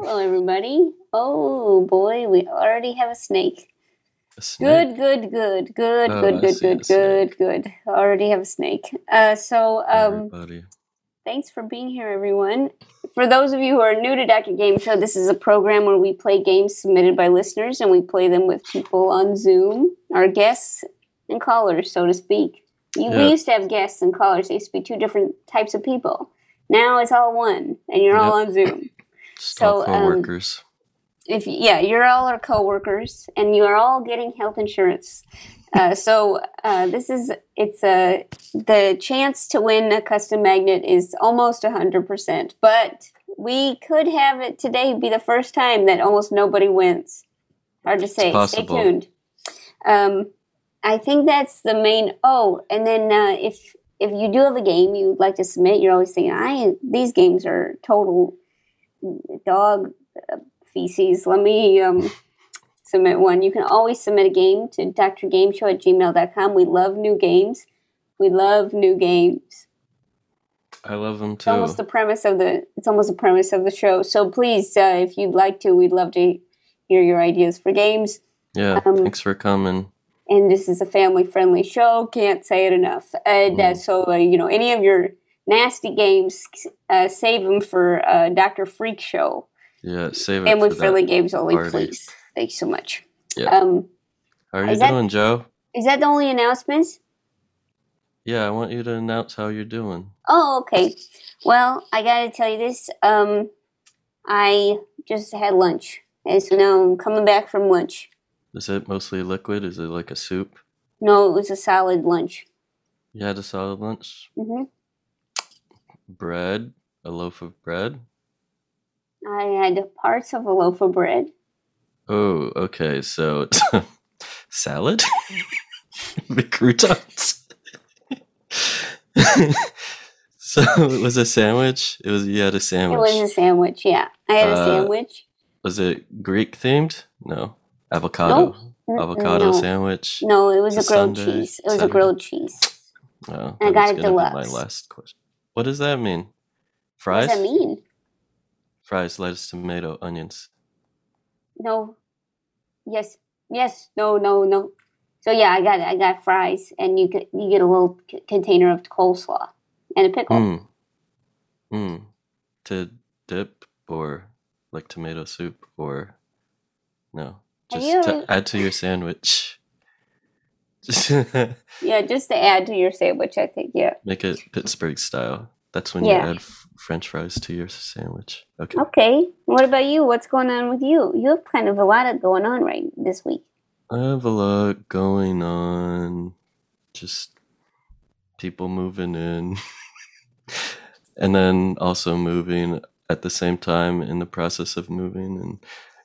Hello, everybody. Oh boy, we already have a snake. A snake? Good, good, good, good, Oh, good, good, good, good, good. Already have a snake. Uh, so, um, Everybody. thanks for being here, everyone. For those of you who are new to Dr. Game Show, this is a program where we play games submitted by listeners and we play them with people on Zoom, our guests and callers, so to speak. You, We used to have guests and callers, they used to be two different types of people. Now it's all one, and you're all on Zoom. So, um, co-workers. if yeah, you're all our coworkers, and you are all getting health insurance. Uh, so uh, this is it's a the chance to win a custom magnet is almost hundred percent, but we could have it today be the first time that almost nobody wins. Hard to say. Stay tuned. Um, I think that's the main. Oh, and then uh, if if you do have a game you'd like to submit, you're always saying, "I these games are total dog uh, feces. Let me um, submit one. You can always submit a game to drgameshow at gmail.com. We love new games. We love new games. I love them too. It's almost the premise of the. It's almost the premise of the show. So please, uh, if you'd like to, we'd love to hear your ideas for games. yeah, um, thanks for coming. And this is a family-friendly show. Can't say it enough. And uh, Mm. so, uh, you know, any of your nasty games, uh, save them for uh, Doctor Freak Show. Yeah, save it Family for friendly games only, party. please. Thank you so much. Yeah. Um, How are you is that- doing, Jo? is that the only announcements? Yeah, I want you to announce how you're doing. Oh, okay. Well, I gotta tell you this. Um, I just had lunch, and so now I'm coming back from lunch. Is it mostly liquid? Is it like a soup? No, it was a solid lunch. You had a solid lunch? Mm hmm Bread? A loaf of bread? I had parts of a loaf of bread. Oh, okay. So salad? the croutons. so it was a sandwich? It was you had a sandwich. It was a sandwich. Yeah, I had a Uh, sandwich. Was it Greek themed? No. Avocado. Mm, Avocado no. sandwich. No, it was a grilled Sunday, cheese. It was a grilled cheese. Oh, I got it gonna my last question. What does that mean? Fries? What does that mean? Fries, lettuce, tomato, onions. No. Yes. Yes. No. No. No. So yeah, I got I got fries, and you get you get a little c- container of coleslaw and a pickle. Mm. Mm. To dip or like tomato soup or no. Just to add to your sandwich. Yeah, just to add to your sandwich, I think. Yeah. make it Pittsburgh style. That's when Yeah. you add f- French fries to your sandwich. Okay. Okay. What about you? What's going on with you? You have kind of a lot of going on right this week. I have a lot going on. Just people moving in. and then also moving at the same time in the process of moving and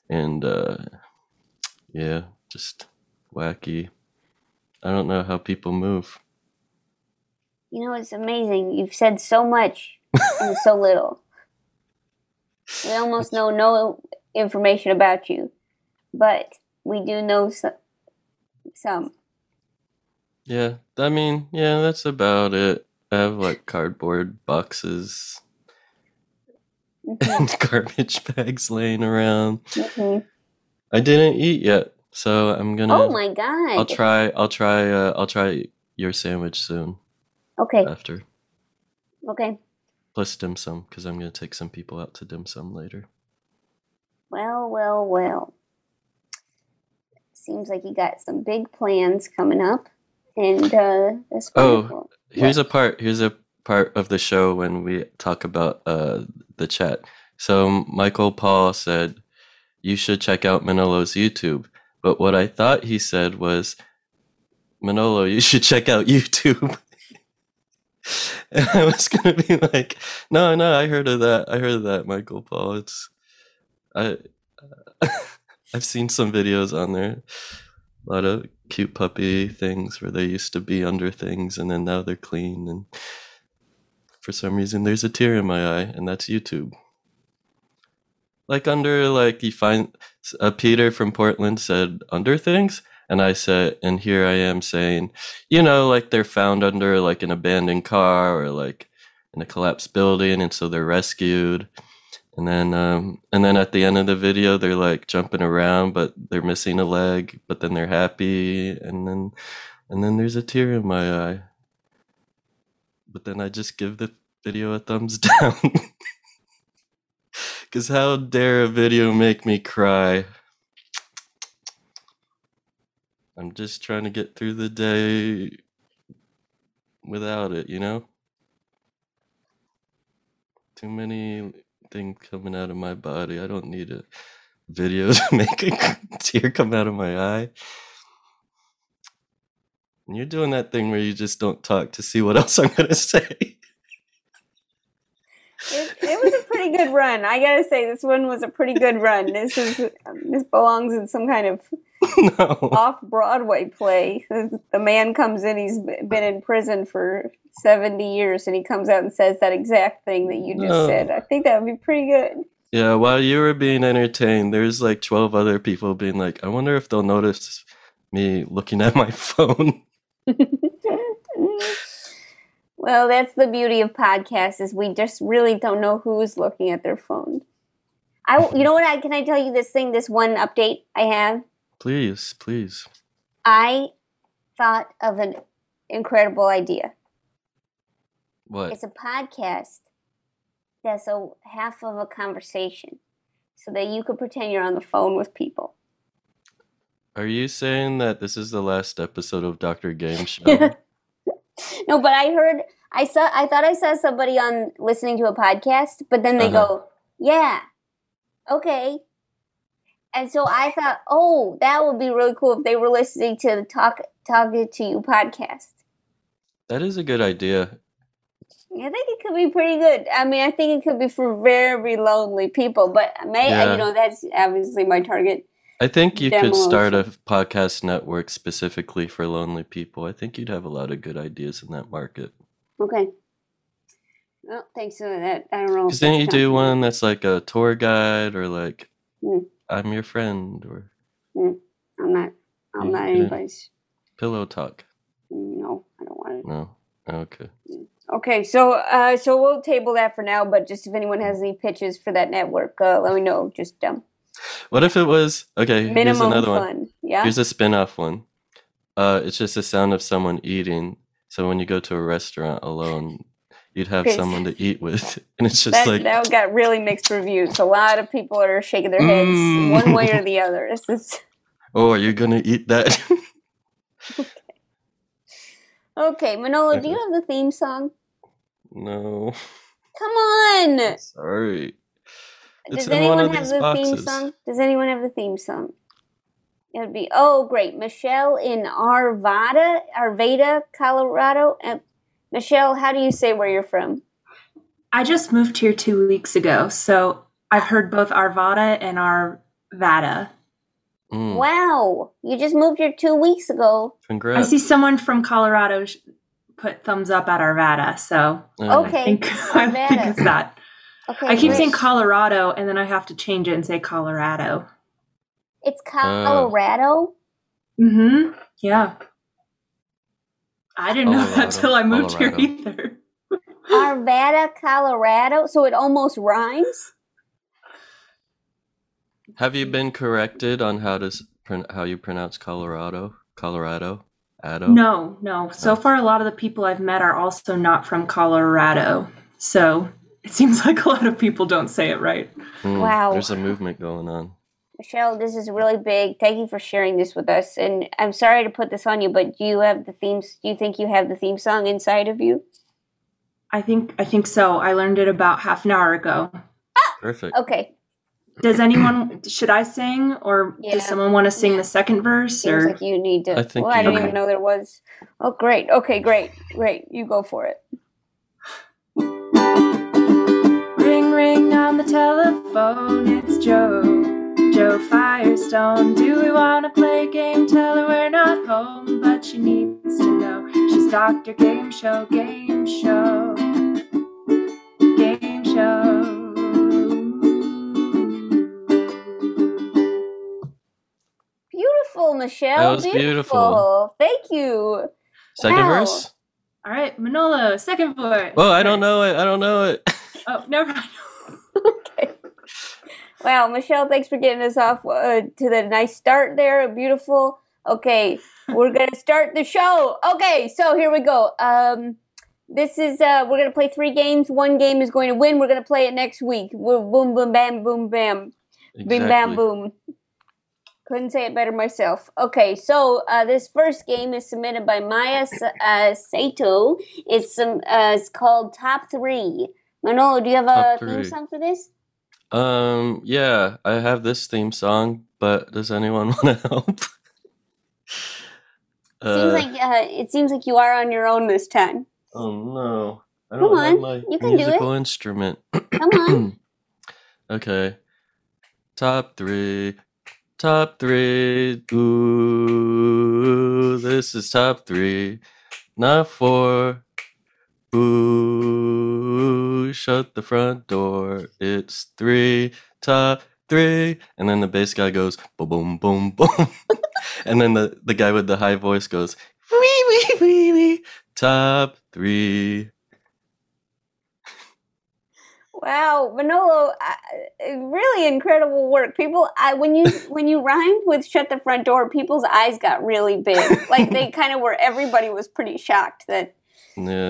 and uh yeah, just wacky. I don't know how people move. You know, it's amazing. You've said so much and so little. We almost know no information about you, but we do know some. some. Yeah, I mean, yeah, that's about it. I have like cardboard boxes Mhm, and garbage bags laying around. mhm. I didn't eat yet, so I'm gonna Oh my god! I'll try. I'll try. Uh, I'll try your sandwich soon Okay, after. okay. Plus dim sum, because I'm gonna take some people out to dim sum later. Well, well, well. Seems like you got some big plans coming up, and uh, that's Oh, wonderful. Here's a part. Here's a part of the show when we talk about uh, the chat. So Michael Paul said you should check out Manolo's YouTube, but what I thought he said was Manolo, you should check out YouTube. and I was gonna be like, no, no, I heard of that. I heard of that, Michael Paul. It's I. Uh, I've seen some videos on there. A lot of cute puppy things where they used to be under things and then now they're clean. And for some reason, there's a tear in my eye, and that's YouTube. Like under, like you find uh, Peter from Portland said under things, and I said, and here I am saying, you know, like they're found under like an abandoned car or like in a collapsed building, and so they're rescued. And then um and then at the end of the video they're like jumping around but they're missing a leg, but then they're happy and then and then there's a tear in my eye. But then I just give the video a thumbs down. Cause how dare a video make me cry? I'm just trying to get through the day without it, you know? Too many things coming out of my body. I don't need a video to make a tear come out of my eye. And you're doing that thing where you just don't talk to see what else I'm going to say. It, it was pretty good run. I gotta say, this one was a pretty good run. This is this belongs in some kind of no. off Broadway play. The man comes in, he's been in prison for 70 years, and he comes out and says that exact thing that you just No. said. I think that would be pretty good. Yeah, while you were being entertained, there's like 12 other people being like, I wonder if they'll notice me looking at my phone. well, that's the beauty of podcasts is we just really don't know who's looking at their phone. I, you know what? I can I tell you this thing, this one update I have. Please, please. I thought of an incredible idea. What? It's a podcast that's a half of a conversation, so that you could pretend you're on the phone with people. Are you saying that this is the last episode of Dr. Game Show? no, but I heard I saw I thought I saw somebody on listening to a podcast, but then they Uh-huh. go, "Yeah, okay." And so I thought, "Oh, that would be really cool if they were listening to the Talk Talking to You podcast." that is a good idea. I think it could be pretty good. I mean, I think it could be for very lonely people, but may Yeah. you know that's obviously my target. I think you could start a podcast network specifically for lonely people. I think you'd have a lot of good ideas in that market. Okay. Well, thanks for that. I don't know. Because then you do one that's like a tour guide or like, Mm. I'm your friend or I'm not. I'm not anybody's. pillow talk. No, I don't want it. No. Okay. Okay, so uh, so we'll table that for now. But just if anyone has any pitches for that network, uh, let me know. Just um, What if it was okay? Here's minimum another one. fun. Yeah. Here's a spin-off one. Uh, it's just the sound of someone eating. So when you go to a restaurant alone, you'd have someone to eat with, and it's just that, like that got really mixed reviews. A lot of people are shaking their heads Mm. one way or the other. This is Oh, are you gonna eat that? okay. okay, Manolo, do you have the theme song? no. Come on. Sorry. It's Does anyone have these the theme song? Does anyone have the theme song? It would be oh great, Michelle in Arvada, Arvada, Colorado. And Michelle, how do you say where you're from? I just moved here two weeks ago, so I've heard both Arvada and Arvada. Mm, Wow, you just moved here two weeks ago. I see someone from Colorado put thumbs up at Arvada, so Uh, Okay. I think I think it's that. Okay, I keep great. saying Colorado, and then I have to change it and say Colorado. it's Colorado. Mm-hmm. Yeah. I didn't know that till I moved Colorado. here either. Arvada, Colorado. So it almost rhymes. Have you been corrected on how to how you pronounce Colorado? Colorado? Ado? No, no. So Oh. far, a lot of the people I've met are also not from Colorado. So it seems like a lot of people don't say it right. Hmm, Wow. There's a movement going on. Michelle, this is really big. Thank you for sharing this with us. And I'm sorry to put this on you, but do you have the themes? Do you think you have the theme song inside of you? I think I think so. I learned it about half an hour ago. Perfect. Okay. Does anyone should I sing or Yeah. does someone want to sing the second verse Seems or like you need to. I think well, I you- didn't Okay. even know there was. Oh, great. Okay, great. Great. You go for it. Ring ring on the telephone, it's Jo. Jo Firestone. Do we wanna play a game? Tell her we're not home, but she needs to know. She's Dr. Game Show, Game Show. Game Show. Beautiful, Michelle. That was beautiful. Thank you. Second Wow. verse? Alright, Manolo, second verse. Well, I don't know it. I don't know it. Oh, never mind. Wow, Michelle, thanks for getting us off uh, to the nice start there. Beautiful. Okay, we're gonna start the show. Okay, so here we go. Um, this is uh, we're gonna play three games. One game is going to win. We're gonna play it next week. We're boom, boom, bam, boom, bam, boom, bam, boom. Couldn't say it better myself. Okay, so uh, this first game is submitted by Miya S- uh, Saito. It's some. Uh, it's called Top Three. Manolo, do you have a theme song for this? Um, yeah, I have this theme song, but does anyone want to help? Seems Uh, like uh, it seems like you are on your own this time. oh no, I Come don't have on, my you can do it. musical instrument. Come on. okay, top three, top three. Ooh, this is top three, not four. Ooh, shut the front door. It's three, top three. And then the bass guy goes boom, boom, boom, boom. and then the, the guy with the high voice goes wee, wee, wee, wee. Top three. Wow, Manolo, really incredible work. People, I, when you when you rhymed with "shut the front door," people's eyes got really big. Like they kind of were. Everybody was pretty shocked that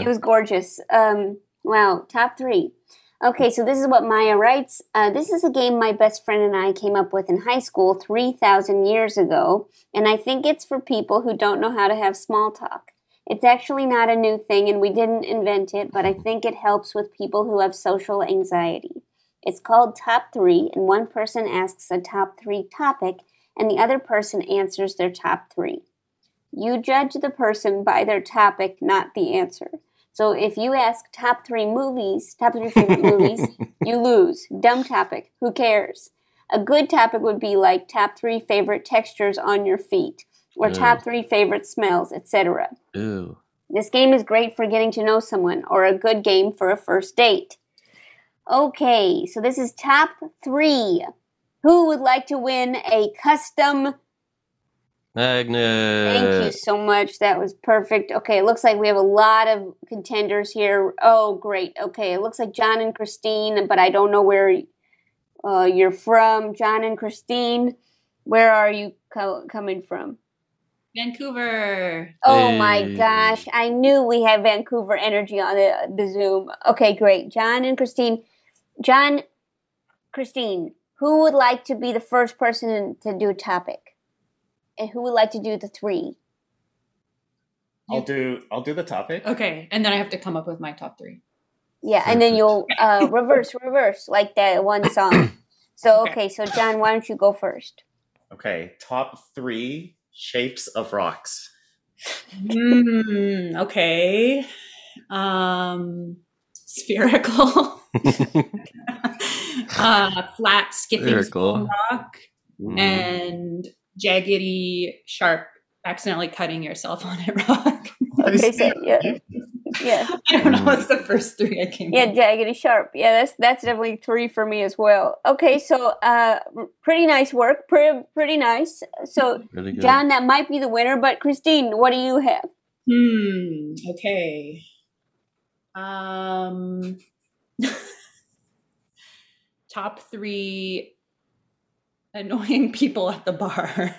it was gorgeous. Um, wow, top three. Okay, so this is what Miya writes. Uh, this is a game my best friend and I came up with in high school 3,000 years ago, and I think it's for people who don't know how to have small talk. It's actually not a new thing, and we didn't invent it, but I think it helps with people who have social anxiety. It's called Top Three, and one person asks a top three topic, and the other person answers their top three. You judge the person by their topic, not the answer. So if you ask top three movies, top three favorite movies, you lose. Dumb topic. Who cares? A good topic would be like top three favorite textures on your feet, or Ew. top three favorite smells, etc. Ew. This game is great for getting to know someone, or a good game for a first date. Okay, so this is top three. Who would like to win a custom Magnet. Thank you so much. That was perfect. Okay, it looks like we have a lot of contenders here. Oh, great. Okay, it looks like John and Christine, but I don't know where uh, you're from. John and Christine, where are you co- coming from? Vancouver. Oh my gosh, I knew we had Vancouver energy on the, the Zoom. Okay, great. John and Christine. John, Christine, who would like to be the first person to do a topic? And who would like to do the three? I'll do I'll do the topic. Okay, and then I have to come up with my top three. Yeah, and then you'll uh, reverse, reverse, like that one song. So, Okay. okay, so John, why don't you go first? Okay, top three shapes of rocks. Hmm. Okay. Um, spherical. uh, flat skipping Spherical. rock Mm. and jaggedy sharp accidentally cutting yourself on it rock. Okay, so, yeah, yeah, I don't know what's the first three I came yeah, with. jaggedy sharp. Yeah, that's that's definitely three for me as well. Okay, so uh, pretty nice work, pretty pretty nice. So, Really. John, that might be the winner, but Christine, what do you have? Hmm. Okay. Um. top three annoying people at the bar.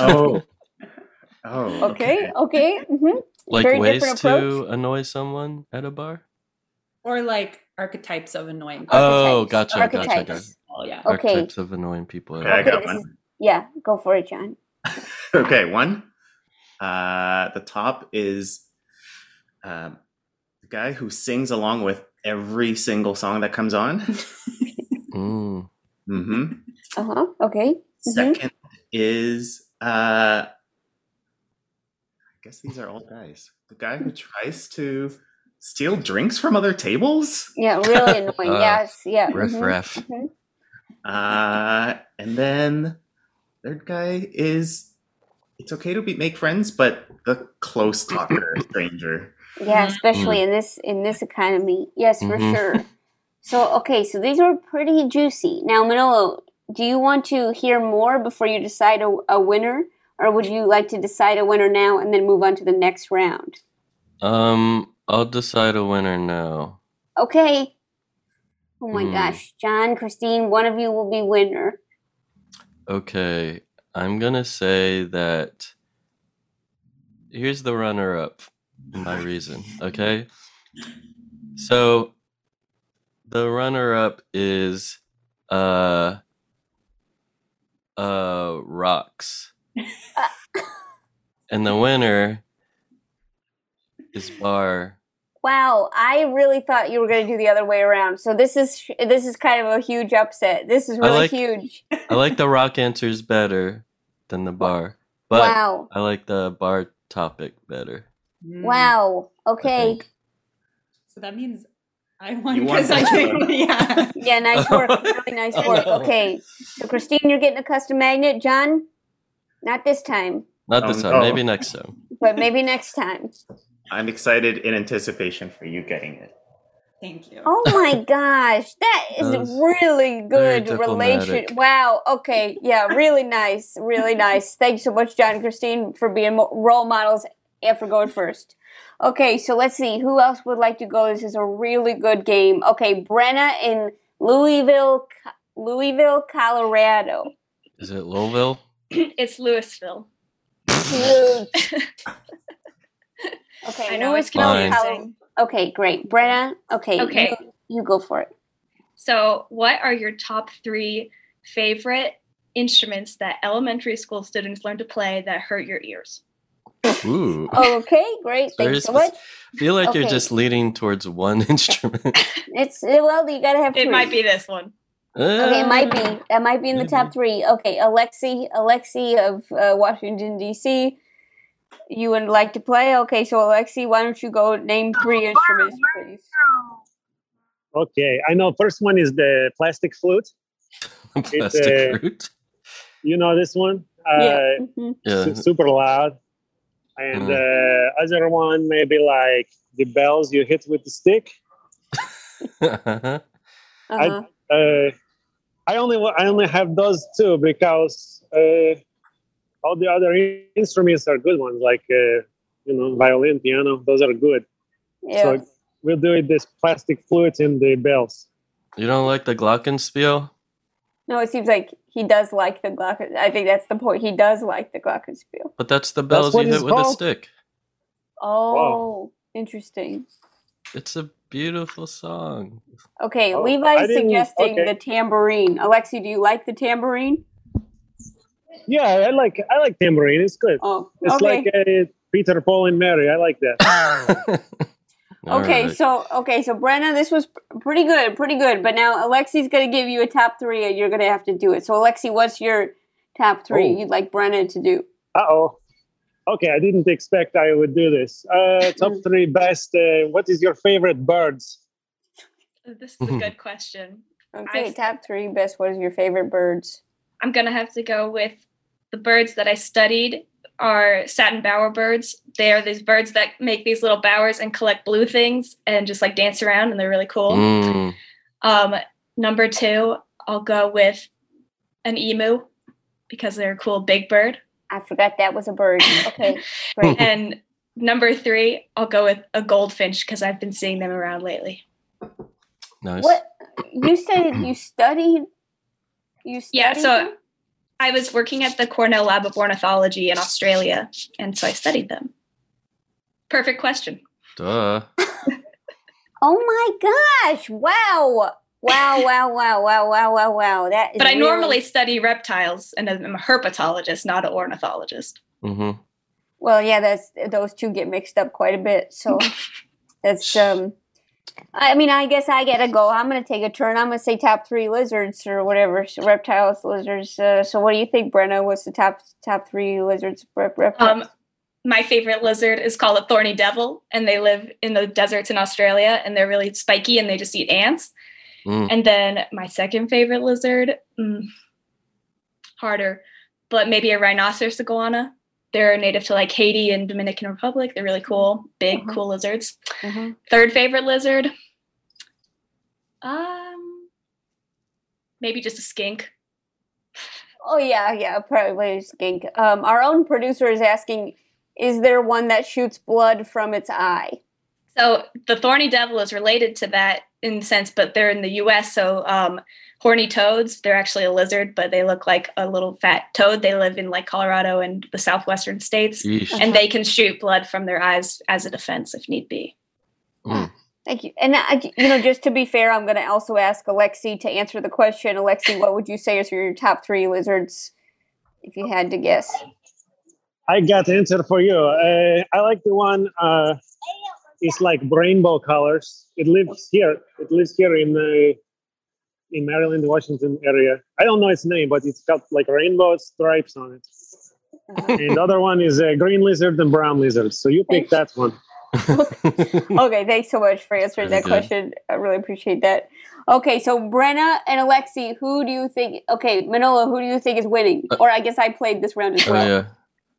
Oh. Oh. Okay, okay, hmm like very ways to annoy someone at a bar? or like archetypes of annoying people. Oh, Archetypes. gotcha, gotcha, gotcha. Archetypes. Oh, yeah. Okay. Archetypes of annoying people. at Okay, I a bar. got one. is- yeah, go for it, John. Okay, one. Uh, the top is um, the guy who sings along with every single song that comes on. Mm. Hmm Uh huh. Okay. Mhm. Second is uh, I guess these are all guys. The guy who tries to steal drinks from other tables. Yeah, really annoying. Uh, yes. Yeah. Riff mhm, raff. mhm. Uh, and then third guy is it's okay to be make friends, but the close talker stranger. Yeah, especially in this in this economy. Yes, for Mhm. sure. So okay, so these were pretty juicy. Now, Manolo, do you want to hear more before you decide a, a winner, or would you like to decide a winner now and then move on to the next round? Um, I'll decide a winner now. Okay. Oh my Hmm. gosh, John, Christine, one of you will be winner. Okay, I'm gonna say that. Here's the runner-up. My reason, okay? So, the runner-up is uh uh rocks, and the winner is bar. Wow, I really thought you were going to do the other way around. So this is this is kind of a huge upset. This is I really like- huge. I like the rock answers better than the bar, but wow. I like the bar topic better. Mm. Wow. Okay. So that means I won You because I think yeah. Yeah, nice work. Really nice work. Okay. So Christine, you're getting a custom magnet. John, not this time, Not um, Oh, this time. no. Maybe next time. but maybe next time. I'm excited in anticipation for you getting it. Thank you. Oh my gosh, that is That really good relation. Wow. Okay. Yeah. Really nice. Really nice. Thanks so much, John and Christine, for being role models and for going first. Okay. So let's see who else would like to go. This is a really good game. Okay, Brenna in Louisville, Louisville, Colorado. Is it Louisville? it's Louisville. Okay. I know it's Louisville, Fine. Colo- confusing. Okay. Great, Brenna. Okay. Okay. You, you go for it. So, what are your top three favorite instruments that elementary school students learn to play that hurt your ears? Ooh. Okay. Great. Thank you so spec- much. feel like you're just leading towards one instrument. It's well, you gotta have. It three. might be this one. Okay, it might be. It might be in the top three. Okay, Alexi, Alexi of uh, Washington D.C. You would like to play? Okay, so Alexi, why don't you go name three instruments, please? Okay, I know. First one is the plastic flute. Plastic uh, fruit. You know this one? Uh, yeah. mhm. Yeah. su- super loud. And uh, other one maybe like the bells you hit with the stick. Uh-huh. Uh-huh. Uh, I only I only have those two because uh, all the other instruments are good ones, like uh, you know violin, piano. Those are good. Yeah. So we'll do it this plastic flute and the bells. you don't like the glockenspiel? No, it seems like he does like the Glocken. I think that's the point. He does like the Glockenspiel. But that's the bells what you hit it's with a stick. Oh, interesting. It's a beautiful song. Okay, Oh, Levi's suggesting okay. the tambourine. Alexi, do you like the tambourine? Yeah, I like I like tambourine. It's good. Oh, It's okay. like uh, Peter, Paul, and Mary. I like that. Okay, Alright. so okay, so Brenna, this was pretty good, pretty good. But now Alexi's gonna give you a top three, and you're gonna have to do it. So Alexi, what's your top three Oh. you'd like Brenna to do? Uh oh. Okay, I didn't expect I would do this. Uh, top three best. Uh, what is your favorite birds? This is a good question. Okay, I've- top three best. What is your favorite birds? I'm gonna have to go with the birds that I studied are satin bower birds. They are these birds that make these little bowers and collect blue things and just like dance around, and they're really cool. Mm, Um, number two, I'll go with an emu because they're a cool big bird. I forgot that was a bird. Okay, great. And number three, I'll go with a goldfinch because I've been seeing them around lately. nice. what you said? You studied? You studied? Yeah, so them? I was working at the Cornell Lab of Ornithology in Australia, and so I studied them. Perfect question. Duh. oh my gosh! Wow. Wow, wow, wow, wow, wow, wow, wow. That is But I really... normally study reptiles and I'm a herpetologist, not an ornithologist. Mm-hmm. Well, yeah, that's those two get mixed up quite a bit. So that's um I mean, I guess I gotta go. I'm gonna take a turn. I'm gonna say top three lizards or whatever, so reptiles, lizards. Uh, so, what do you think, Brenna? What's the top top three lizards? Rep, reptiles? Um, my favorite lizard is called a thorny devil, and they live in the deserts in Australia, and they're really spiky, and they just eat ants. Mm. And then my second favorite lizard, mm, harder, but maybe a rhinoceros iguana. They're native to like Haiti and Dominican Republic. They're really cool, big, Mhm. cool lizards. Mhm. Third favorite lizard, um, maybe just a skink. Oh yeah, yeah, probably a skink. Um, our own producer is asking, is there one that shoots blood from its eye? So the thorny devil is related to that in sense, but they're in the U.S. So um, horny toads, they're actually a lizard, but they look like a little fat toad. They live in like Colorado and the southwestern states, Yeesh. and they can shoot blood from their eyes as a defense if need be. Mm. Thank you. And I, you know, just to be fair, I'm going to also ask Alexi to answer the question. Alexi, what would you say is your top three lizards, if you had to guess? I got the answer for you. Uh, I like the one. Uh, it's like rainbow colors. It lives here. It lives here in uh, in Maryland, Washington area. I don't know its name, but it's got like rainbow stripes on it. And the other one is a green lizard and brown lizard. So you pick that one. okay, thanks so much for answering Very that good. question. I really appreciate that. Okay, so Brenna and Alexi, who do you think? Okay, Manolo, who do you think is winning? Or I guess I played this round as well. Oh well. yeah.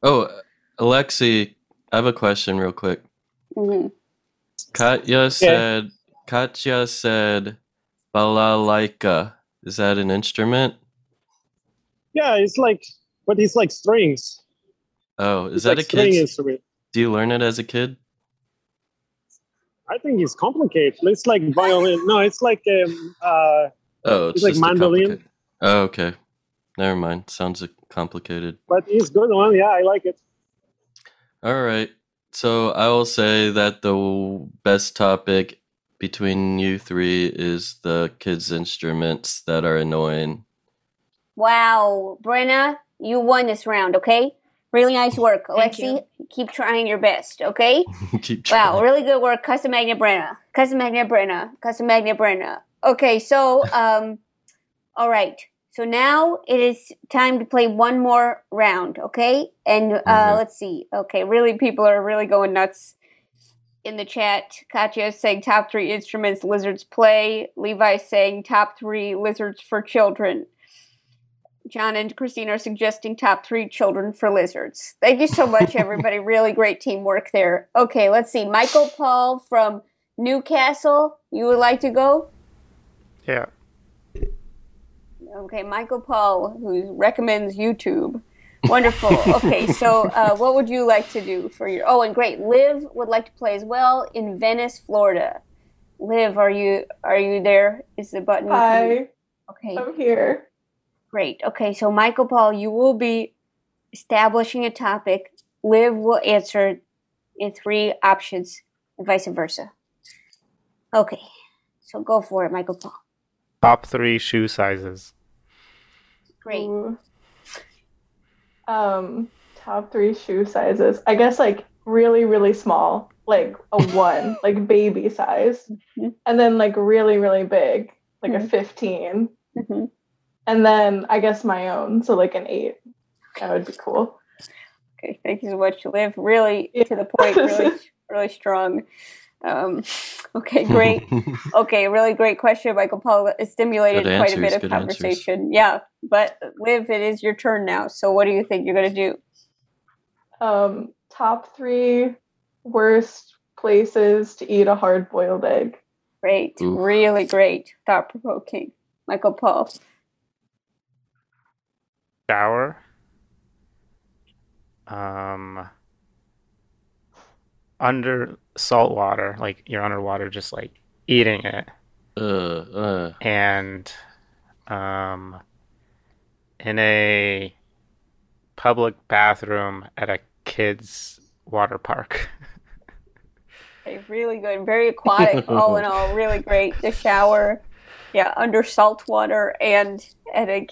Oh, Alexi, I have a question real quick. hmm Katya said Katya said balalaika. Is that an instrument? Yeah, it's like, but it's like strings. Oh, is It's that like a kid? instrument. Do you learn it as a kid? I think it's complicated. It's like violin. No, it's like um, uh, Oh, it's, It's like mandolin. Oh, okay. Never mind. Sounds complicated. but it's good one. Yeah, I like it. All right. So I will say that the best topic between you three is the kids' instruments that are annoying. Wow, Brenna, you won this round. Okay, really nice work, Thank Alexi. Keep trying your best. Okay. Keep trying. Wow, really good work, Custom Magnet Brenna. Custom Magnet Brenna. Custom Magnet Brenna. Okay, so um all right. So now it is time to play one more round, okay? And uh Mhm. let's see. Okay, really people are really going nuts in the chat. Katya is saying top three instruments lizards play. Levi saying top three lizards for children. John and Christine are suggesting top three children for lizards. Thank you so much, everybody. really great teamwork there. Okay, let's see. Michael Paul from Newcastle, you would like to go? Yeah. Okay, Michael Paul, who recommends YouTube. Wonderful. Okay, so uh, what would you like to do for your? Oh, and great. Liv would like to play as well in Venice, Florida. Liv, are you are you there? Is the button? Hi, Okay. I'm here. Great. Okay, so Michael Paul, you will be establishing a topic. Liv will answer in three options, and vice versa. Okay, so go for it, Michael Paul. Top three shoe sizes. Great. Ooh. Um, top three shoe sizes. I guess like really, really small, like a one, like baby size, Mhm. and then like really, really big, like a Mhm. 15, hmm and then I guess my own, so like an eight. That would be cool. Okay, thank you so much, Liv. Really to the point. Really, really strong. Um, okay, great. Okay, really great question, Michael Paul. It stimulated Good quite a bit of good answers. conversation. Yeah, but Liv, it is your turn now. So, what do you think you're going to do? Um, top three worst places to eat a hard boiled egg. Great, Oof. really great, thought provoking, Michael Paul. Shower. Um. Under salt water, like you're underwater, just like eating it, uh, uh, and um, in a public bathroom at a kids' water park. Okay, really good, very aquatic. all in all, really great. The shower, yeah, under salt water and at a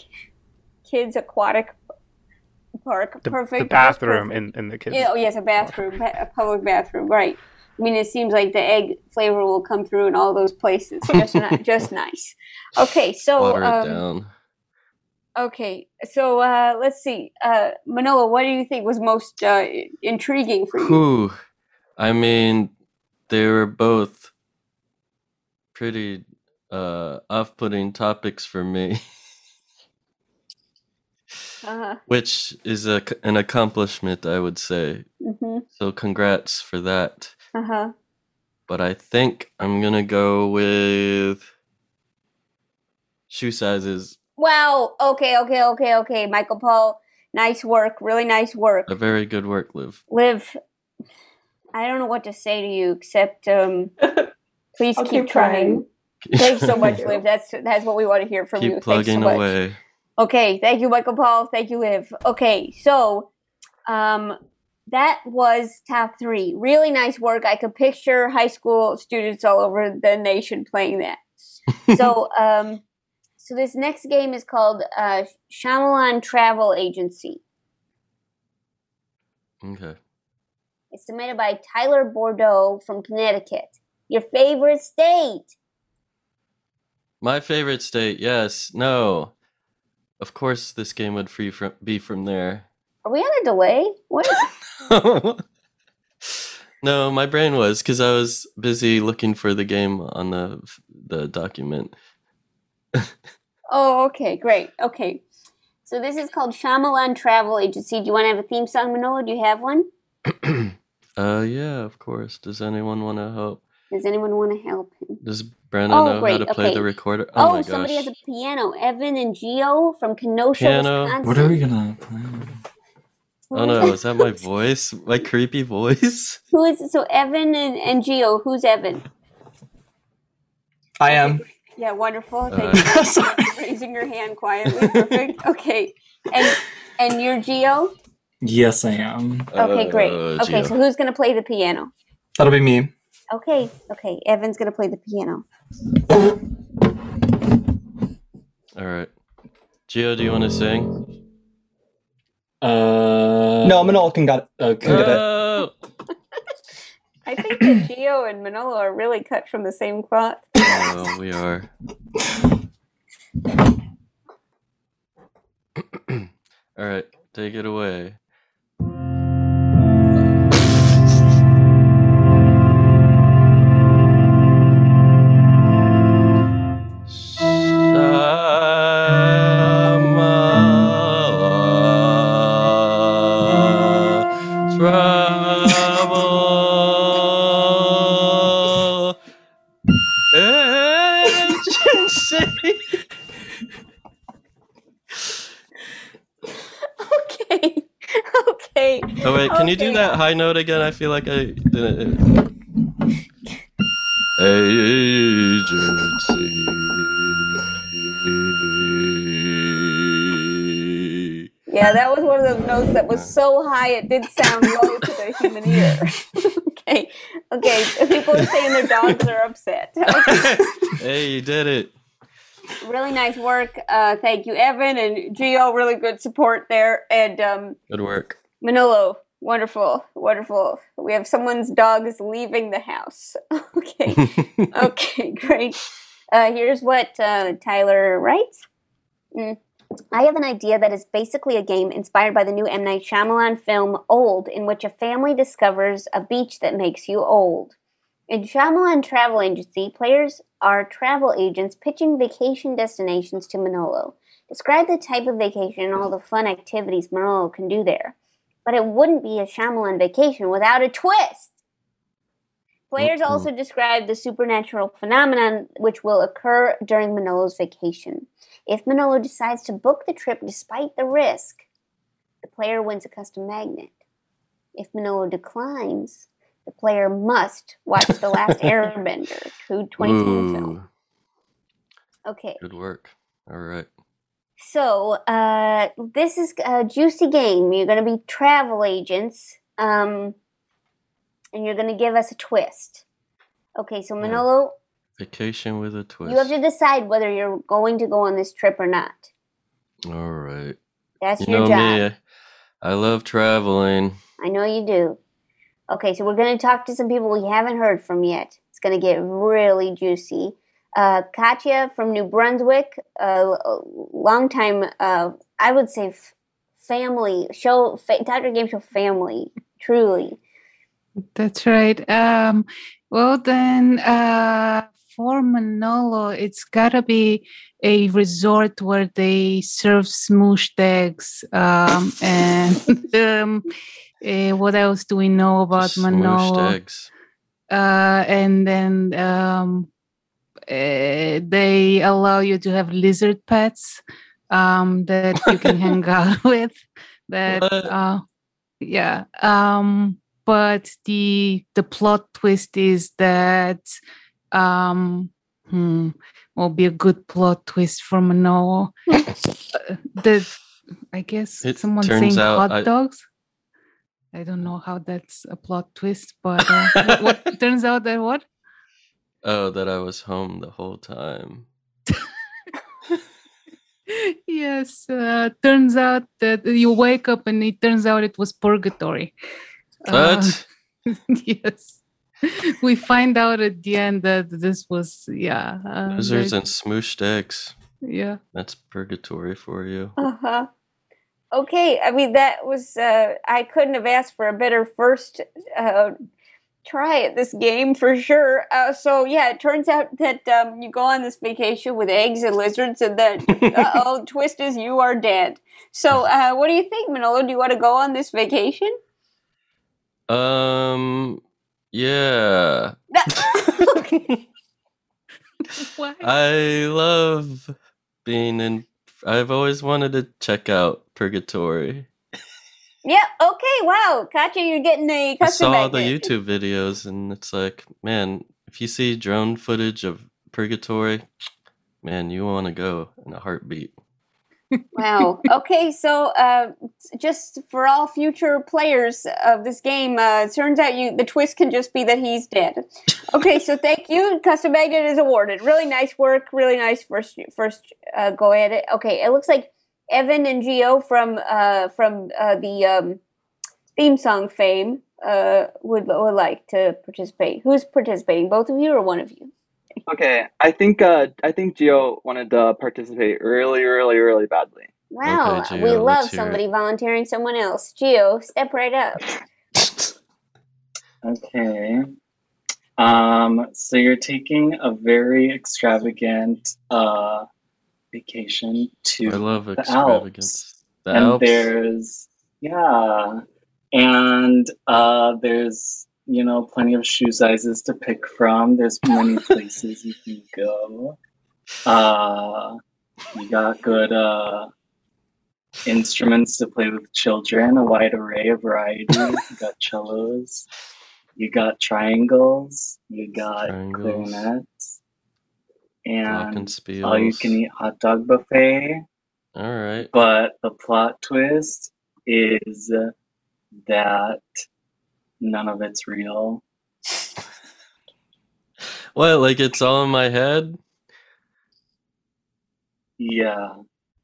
kids aquatic park. The, perfect. the bathroom perfect. in, in the kids' Yeah, oh yes, a bathroom, a public bathroom, right? I mean, it seems like the egg flavor will come through in all those places. Just, ni- just nice. Okay, so water it um, down. okay, so uh, let's see, uh, Manolo, what do you think was most uh, intriguing for you? Whew. I mean, they were both pretty uh, off-putting topics for me, Uh-huh. which is a, an accomplishment, I would say. hmm So congrats for that. Uh-huh. But I think I'm gonna go with shoe sizes. Wow. Okay. Okay. Okay. Okay. Michael Paul, nice work. Really nice work. A very good work, Liv. Liv, I don't know what to say to you except um, please keep, keep trying. Thanks so much, Thank. Liv. That's that's what we want to hear from you. Keep Thanks so plugging much. away. Okay, thank you, Michael Paul. Thank you, Liv. Okay, so um, that was top three. Really nice work. I could picture high school students all over the nation playing that. so, um, so this next game is called uh, Shyamalan Travel Agency. Okay. It's submitted by Tyler Boudreau from Connecticut. Your favorite state? My favorite state, yes. No. Of course, this game would free from, be from there. Are we on a delay? What? no, my brain was because I was busy looking for the game on the the document. Oh, okay, great. Okay. So this is called Shyamalan Travel Agency. Do you want to have a theme song, Manolo? Do you have one? uh, yeah, of course. Does anyone want to help? Does anyone want to help him? Does Brenna Oh, know how great, to play okay. the recorder? Oh, Oh, my somebody gosh. has a piano. Evan and Geo from Kenosha, Piano. Wisconsin. What are we gonna play? Oh no, is that my voice? My creepy voice? Who is so Evan and, and Geo? Who's Evan? I am. Yeah, wonderful. Uh, Thank you for raising your hand quietly. Perfect. Okay, and and you're Geo. Yes, I am. Okay, great. Uh, Okay, so who's gonna play the piano? That'll be me. Okay, okay. Evan's gonna play the piano. All right. Geo, do you want to sing? Uh, no, Manol can got uh, can get it. Oh! I think that Geo and Manolo are really cut from the same cloth. Oh, we are. All right, take it away. Oh wait, can you do that high note again? I feel like I didn't. Agency. Yeah, that was one of those notes that was so high it did sound low to the human ear. okay, okay. People are saying their dogs are upset. Okay. hey, you did it. really nice work. Uh, thank you, Evan and Geo. Really good support there. And um, Good work. Manolo, wonderful, wonderful. We have someone's dog is leaving the house. okay, okay, great. Uh, here's what uh, Tyler writes. Mm. I have an idea that is basically a game inspired by the new M. Night Shyamalan film Old, in which a family discovers a beach that makes you old. In Shyamalan Travel Agency, players are travel agents pitching vacation destinations to Manolo. Describe the type of vacation and all the fun activities Manolo can do there. But it wouldn't be a Shyamalan vacation without a twist. Players Uh-oh. also describe the supernatural phenomenon which will occur during Manolo's vacation. If Manolo decides to book the trip despite the risk, the player wins a custom magnet. If Manolo declines, the player must watch The Last Airbender, true 2010 film. Okay, good work. All right. So uh, this is a juicy game. You're going to be travel agents, um, and you're going to give us a twist. Okay, so. Manolo, Vacation with a twist. you have to decide whether you're going to go on this trip or not. All right. That's You your know job. me. I love traveling. I know you do. Okay, so we're going to talk to some people we haven't heard from yet. It's going to get really juicy. Uh, Katya from New Brunswick, uh, a long time, uh, I would say, f- family show, fa- Dr. Game Show family, truly. That's right. Um, well, then, uh, for Manolo, it's gotta be a resort where they serve smooshed eggs. Um, and um, eh, what else do we know about Smooshed Manolo? eggs. Uh, and then um, eh, they allow you to have lizard pets um, that you can hang out with. That, uh, yeah. Um, but the the plot twist is that um hmm, will be a good plot twist from Manolo. Uh, the I guess It someone saying hot I- dogs. I don't know how that's a plot twist, but uh, what, what turns out that what? Oh, that I was home the whole time. yes, uh, turns out that you wake up and it turns out it was purgatory. Uh, yes. We find out at the end that this was, yeah. Uh, Lizards that- and smooshed eggs. yeah. That's purgatory for you. Uh huh. Okay, I mean that was uh, I couldn't have asked for a better first uh, try at this game for sure. Uh, so yeah, it turns out that um, you go on this vacation with eggs and lizards, and then uh oh, twist is you are dead. So uh, what do you think, Manolo? Do you want to go on this vacation? Um, yeah. Why? I love being in. I've always wanted to check out Purgatory. Yeah. Okay. Wow, Katya, you're getting a I custom magnet. I saw the. YouTube videos, and it's like, man, if you see drone footage of Purgatory, man, you want to go in a heartbeat. Wow. Okay, so uh, just for all future players of this game, uh, it turns out you the twist can just be that he's dead. Okay, so thank you. Custom magnet is awarded. Really nice work. Really nice first first uh, go at it. Okay, it looks like Evan and Geo from uh, from uh, the um, theme song fame uh, would would like to participate. Who's participating? Both of you or one of you? Okay, I think uh, I think Geo wanted to participate really, really, really badly. Wow, Okay, we love let's it. somebody volunteering someone else. Geo, step right up. Okay. Um, so you're taking a very extravagant uh, vacation to I love the extravagance. Alps. The and Alps. there's yeah. And uh, there's you know plenty of shoe sizes to pick from. There's many places you can go. Uh, you got good uh, instruments to play with children, a wide array, of variety. You got cellos, you got triangles, you got Triangles. clarinets, and all you can eat hot dog buffet. All right. But the plot twist is that none of it's real. What? Like it's all in my head? Yeah.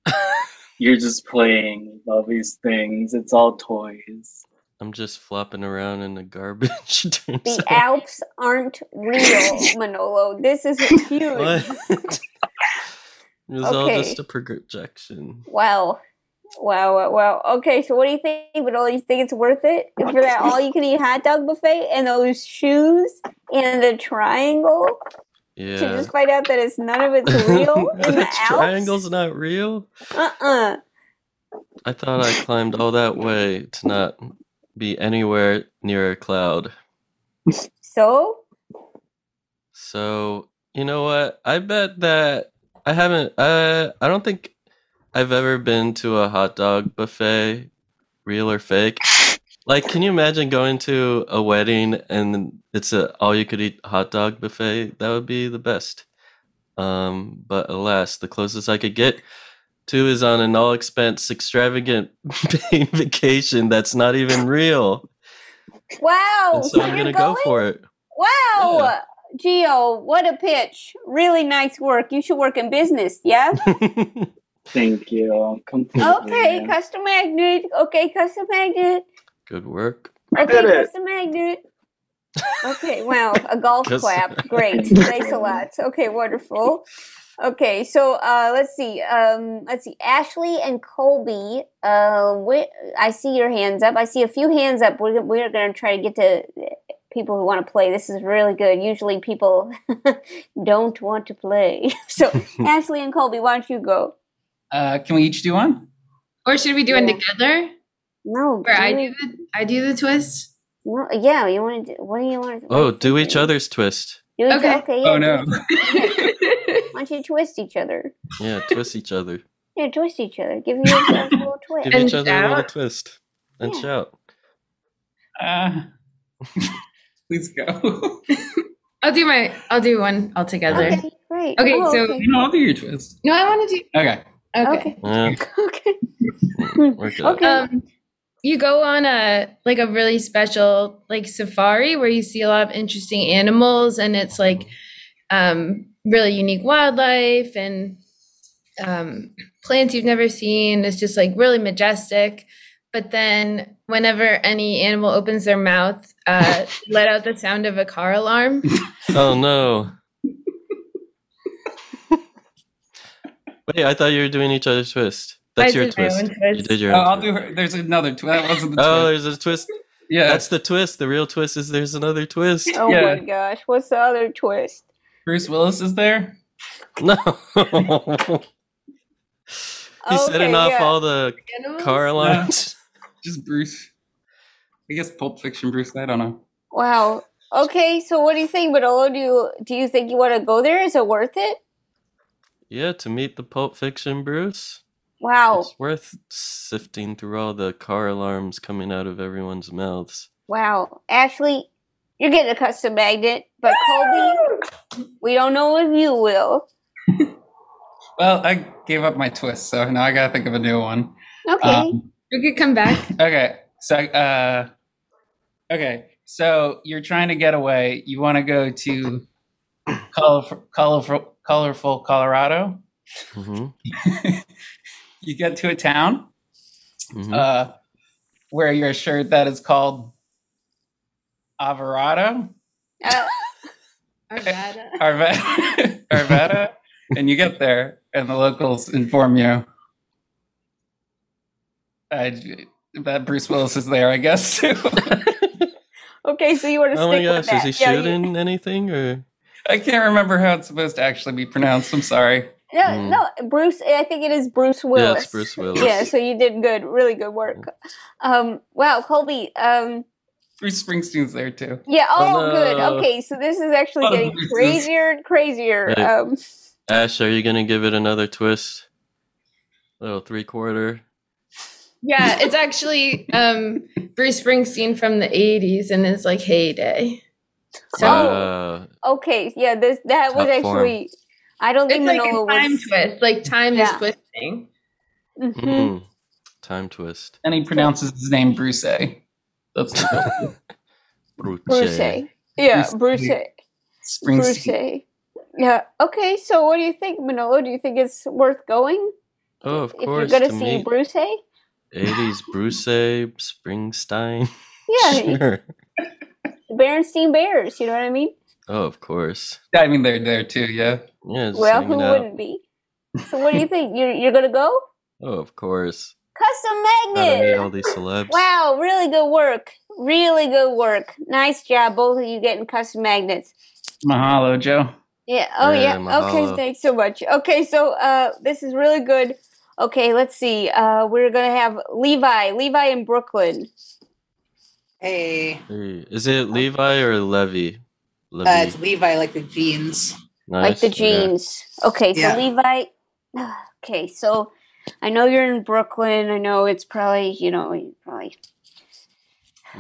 You're just playing all these things. It's all toys. I'm just flopping around in the garbage. The. Alps aren't real, Manolo. This is huge. What? It was all just a projection. Wow. Wow, wow, wow. Okay, so what do you think, Manolo? You think it's worth it for that all you can eat hot dog buffet and those shoes and the triangle Yeah. to just find out that it's none of it's real in the the Alps? triangle's not real? Uh uh I thought I climbed all that way to not be anywhere near a cloud. So? So, you know what? I bet that I haven't uh I don't think I've ever been to a hot dog buffet, real or fake. Like, can you imagine going to a wedding and it's a all you could eat hot dog buffet? That would be the best. Um, but alas, the closest I could get to is on an all expense extravagant paid vacation that's not even real. Wow. And so I'm you're gonna go for it. Wow. Geo! what a pitch. Really nice work. You should work in business, yeah? Thank you. Completely. Okay, custom magnet. Okay, custom magnet. Good work. Okay, did it. custom magnet. Okay, wow, a golf Custom clap. Great. Thanks a lot. Okay, wonderful. Okay, so uh, let's see. Um, let's see. Ashley and Colby. Uh, wh- I see your hands up. I see a few hands up. We're, we're going to try to get to people who want to play. This is really good. Usually people don't want to play. So, Ashley and Colby, why don't you go? Uh, can we each do one? Or should we do it together? No. Where I do do the I do the twist. No, yeah, you want to? do- What do you want? to do? Oh, do each other's twist. Do it, Okay. okay. yeah, Oh no. Why don't you twist each other? Yeah, twist each other. Yeah, twist each other. Give yourself a little twist. Give each other a little twist and Yeah. shout. Uh, Please go. I'll do my. I'll do one altogether. Okay, great. Okay, Oh, so okay. No, I'll do your twist. no, I want to do. Okay. Okay. Yeah, Okay. we're. Okay. Um, you go on a like a really special like safari where you see a lot of interesting animals, and it's like um, really unique wildlife and um, plants you've never seen. It's just like really majestic. But then, whenever any animal opens their mouth, uh, let out the sound of a car alarm. Oh no. Wait, I thought you were doing each other's twist. That's I your did my twist. You did your Oh, own I'll twist. do her. There's another twist. That wasn't the Oh, twist. there's a twist. Yeah. That's the twist. The real twist is there's another twist. Oh Yeah. my gosh, what's the other twist? Bruce Willis is there. No. He's setting off yeah. all the Animals? car alarms. Just Bruce. I guess Pulp Fiction Bruce. I don't know. Wow. Okay, so what do you think, Manolo? Do you do you think you want to go there? Is it worth it? Yeah, to meet the Pulp Fiction Bruce. Wow. It's worth sifting through all the car alarms coming out of everyone's mouths. Wow. Ashley, you're getting a custom magnet, but Colby, we don't know if you will. Well, I gave up my twist, so now I gotta think of a new one. Okay. Um, We could come back. okay, so uh, okay, so you're trying to get away. You want to go to colorful, colorful, colorful Colorado. hmm You get to a town hmm uh, where you're assured that it's called Alvarado, Uh, Arvada. Arvada, Arvada, and you get there, and the locals inform you uh, that Bruce Willis is there. I guess too. okay, so you want to Oh stick my with gosh, that? is he Yeah, you- shooting anything or? I can't remember how it's supposed to actually be pronounced. I'm sorry. No, Mm. no, Bruce. I think it is Bruce Willis. Yeah, it's Bruce Willis. Yeah, so you did good, really good work. Um, wow, Colby. Um, Bruce Springsteen's there too. yeah. Oh, Oh, good. Okay, so this is actually Oh, getting crazier and crazier. Right. Um, Ash, are you gonna give it another twist? A Little three quarter. Yeah, it's actually um, Bruce Springsteen from the '80s and his like heyday. So Uh, okay, yeah. This that was Top form. actually. I don't it's think like Manolo a time was. twist. Like time is Yeah. twisting. Mhm. mm, time twist. And he pronounces his name Bruce A. That's the Bruce. Bruce. Yeah, Bruce- Bruce. Yeah. Okay. So, what do you think, Manolo? Do you think it's worth going Oh, of if you're going to to see meet Bruce? 80s Bruce Springsteen. Yeah, sure. Berenstein Bears. You know what I mean? Oh, of course. I mean, they're there too. Yeah. Yeah, well, who out. wouldn't be? So, what do you think? You're you're going to go? Oh, of course. Custom Gotta magnet. all these celebs. Wow, really good work. Really good work. Nice job, both of you getting custom magnets. Mahalo, Jo. Yeah. Oh, Yeah, yeah. Okay. Thanks so much. Okay. So, uh, this is really good. Okay. Let's see. Uh, we're gonna have Levi. Levi in Brooklyn. Hey, Hey, Is it Levi or Levy? Levy. uh, it's Levi, like the jeans. like the Nice, yeah. jeans. Okay. So Yeah. Levi. Okay. So, I know you're in Brooklyn. I know it's probably you know probably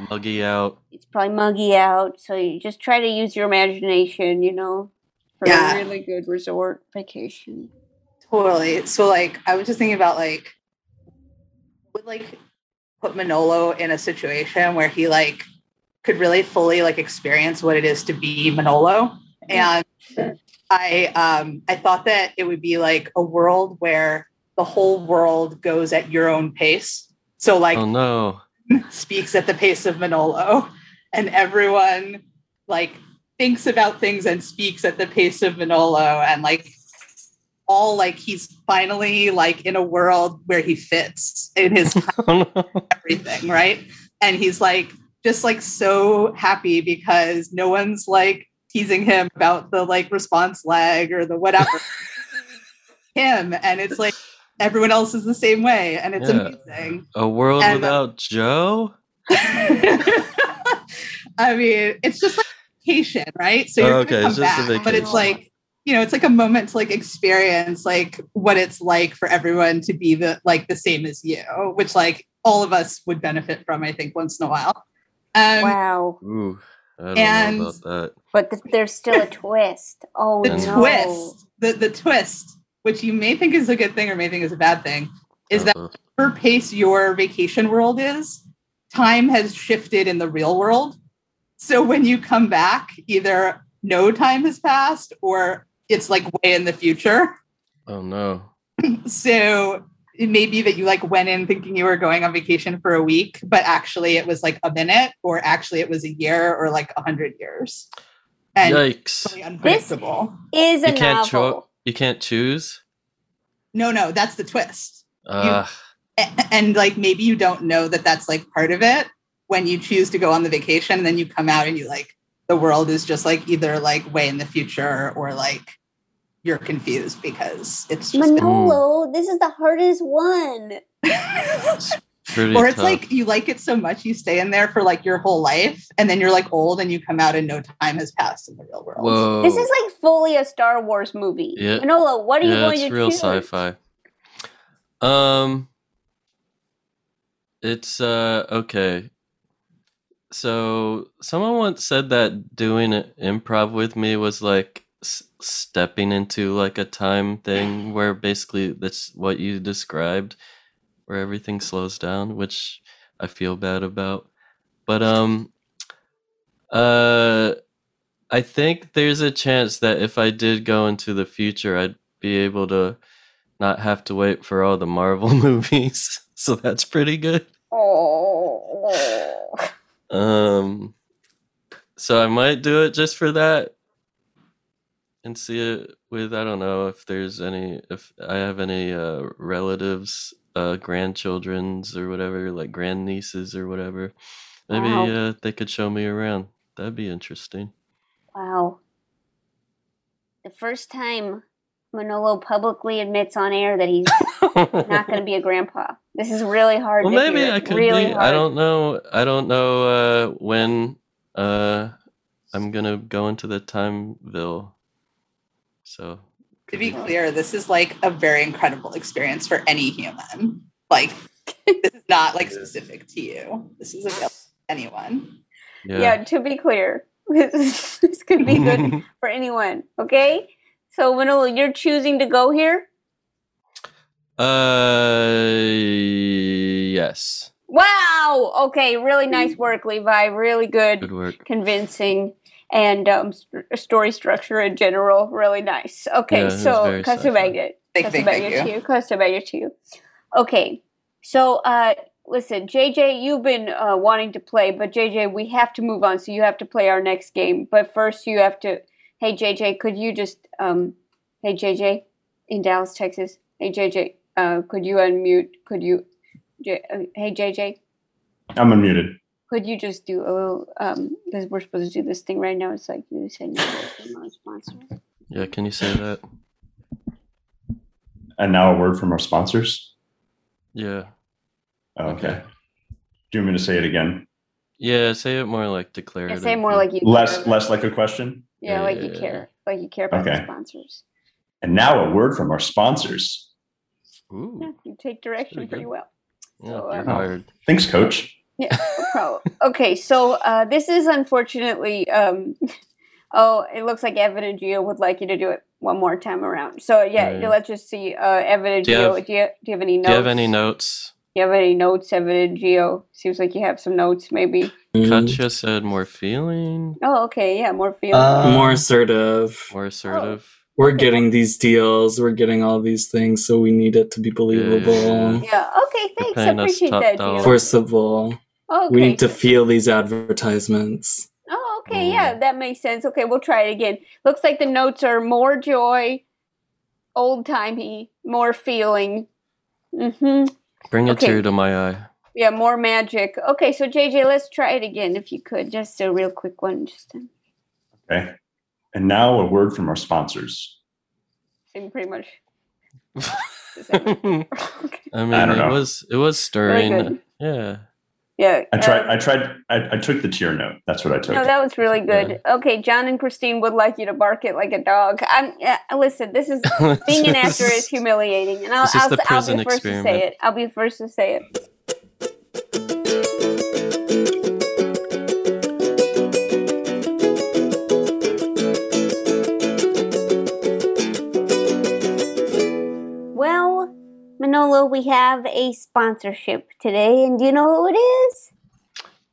Muggy out. it's probably muggy out. So you just try to use your imagination. You know, for Yeah. a really good resort vacation. Totally. So, like, I was just thinking about like, would like put Manolo in a situation where he like could really fully like experience what it is to be Manolo, and I um I thought that it would be like a world where the whole world goes at your own pace. So, like, Oh no. speaks at the pace of Manolo, and everyone like thinks about things and speaks at the pace of Manolo, and like all like he's finally like in a world where he fits in his Oh no. everything, right? And he's like just like so happy because no one's like teasing him about the like response lag or the whatever. him, and it's like everyone else is the same way, and it's Yeah. amazing. A world And- without Jo? I mean, it's just like vacation, right? So you're Oh, gonna okay, come it's just a back, but it's like you know, it's like a moment to like experience like what it's like for everyone to be the like the same as you, which like all of us would benefit from, I think, once in a while. Um, wow. Ooh, I don't And- know about that. But th- there's still a twist. Oh the no. twist, the the twist, which you may think is a good thing or may think is a bad thing, is that Uh-oh. whatever pace your vacation world is, time has shifted in the real world. So when you come back, either no time has passed or it's like way in the future. Oh no. So it may be that you like went in thinking you were going on vacation for a week, but actually it was like a minute, or actually it was a year or like a hundred years. And Yikes. really unpredictable. Is a You can't novel. cho- you can't choose? No, no, that's the twist. Uh, A- and like maybe you don't know that that's like part of it when you choose to go on the vacation and then you come out and you like the world is just like either like way in the future or like you're confused because it's just Manolo, this is the hardest one. pretty or it's tough. like you like it so much you stay in there for like your whole life and then you're like old and you come out and no time has passed in the real world Whoa. This is like fully a Star Wars movie. Yeah. Manolo, what are you yeah, going it's to real choose? sci-fi. Um, it's uh okay. So someone once said that doing improv with me was like s- stepping into like a time thing where basically that's what you described, where everything slows down, which I feel bad about. But um, uh. I think there's a chance that if I did go into the future, I'd be able to not have to wait for all the Marvel movies. So that's pretty good. Oh. Um, so I might do it just for that and see it with I don't know if there's any if I have any uh relatives, uh grandchildren's or whatever, like grandnieces or whatever. Maybe Wow. uh they could show me around. That'd be interesting. Wow. The first time Manolo publicly admits on air that he's not going to be a grandpa. This is really hard. Well, to maybe hear. I could really be. Hard. I don't know. I don't know uh, when uh, I'm gonna go into the timeville. So to be clear this is like a very incredible experience for any human like this is not like specific to you this is available to anyone Yeah. to be clear, this, this could be good for anyone. Okay. So Manolo, you're choosing to go here. Uh, yes. Wow. Okay. Really nice work, Levi. Really good. Good work. Convincing. And um, st- story structure in general, really nice. Okay, Yeah, so you. you. Kasubagit to you. Okay, so uh, listen, JJ, you've been uh, wanting to play, but JJ, we have to move on, so you have to play our next game. But first, you have to. Hey, JJ, could you just um, hey JJ, in Dallas, Texas. Hey JJ, uh, could you unmute? Could you? J- uh, hey JJ, I'm unmuted. Could you just do a little um because we're supposed to do this thing right now it's like you say no from our sponsor Yeah. Can you say that? And now a word from our sponsors. Yeah. Oh, okay. Do you want me to say it again? Yeah. Say it more like declarative. say more like you Less, care. less like a question. yeah, like you care like you care about the Okay. sponsors And now a word from our sponsors. Ooh. yeah, you take direction pretty pretty well Yeah, So, you're um, hired. Thanks, Coach. Yeah no okay so uh this is unfortunately um oh it looks like evan and geo would like you to do it one more time around so yeah, Oh, yeah. let's just see uh evan and Do you geo have- do, you, do you have any notes Do you have any notes? Do you have any notes evan and geo seems like you have some notes maybe Katya said more feeling, oh okay yeah more feeling Uh, more assertive. more assertive. We're getting these deals. We're getting all these things, so we need it to be believable. Yeah. Okay. Thanks. I appreciate top that, dollar. Geo. Forcible. Okay. We need to feel these advertisements. Oh, okay. Yeah, that makes sense. Okay, we'll try it again. Looks like the notes are more joy, old timey, more feeling. Mm-hmm. Bring a Okay. tear to my eye. Yeah, more magic. Okay, so JJ, let's try it again if you could. Just a real quick one. Just to Okay. And now a word from our sponsors. sing pretty much. I mean, I don't it know. was it was stirring. good. Yeah. Yeah. I uh, tried. I tried. I, I took the tear note. That's what I took. No, that was really good. Okay, John and Christine would like you to bark it like a dog. I'm uh, listen. This is being an actor is humiliating, and I'll, This is I'll, I'll be first to say it. I'll be first to say it. Manolo, we have a sponsorship today, and do you know who it is?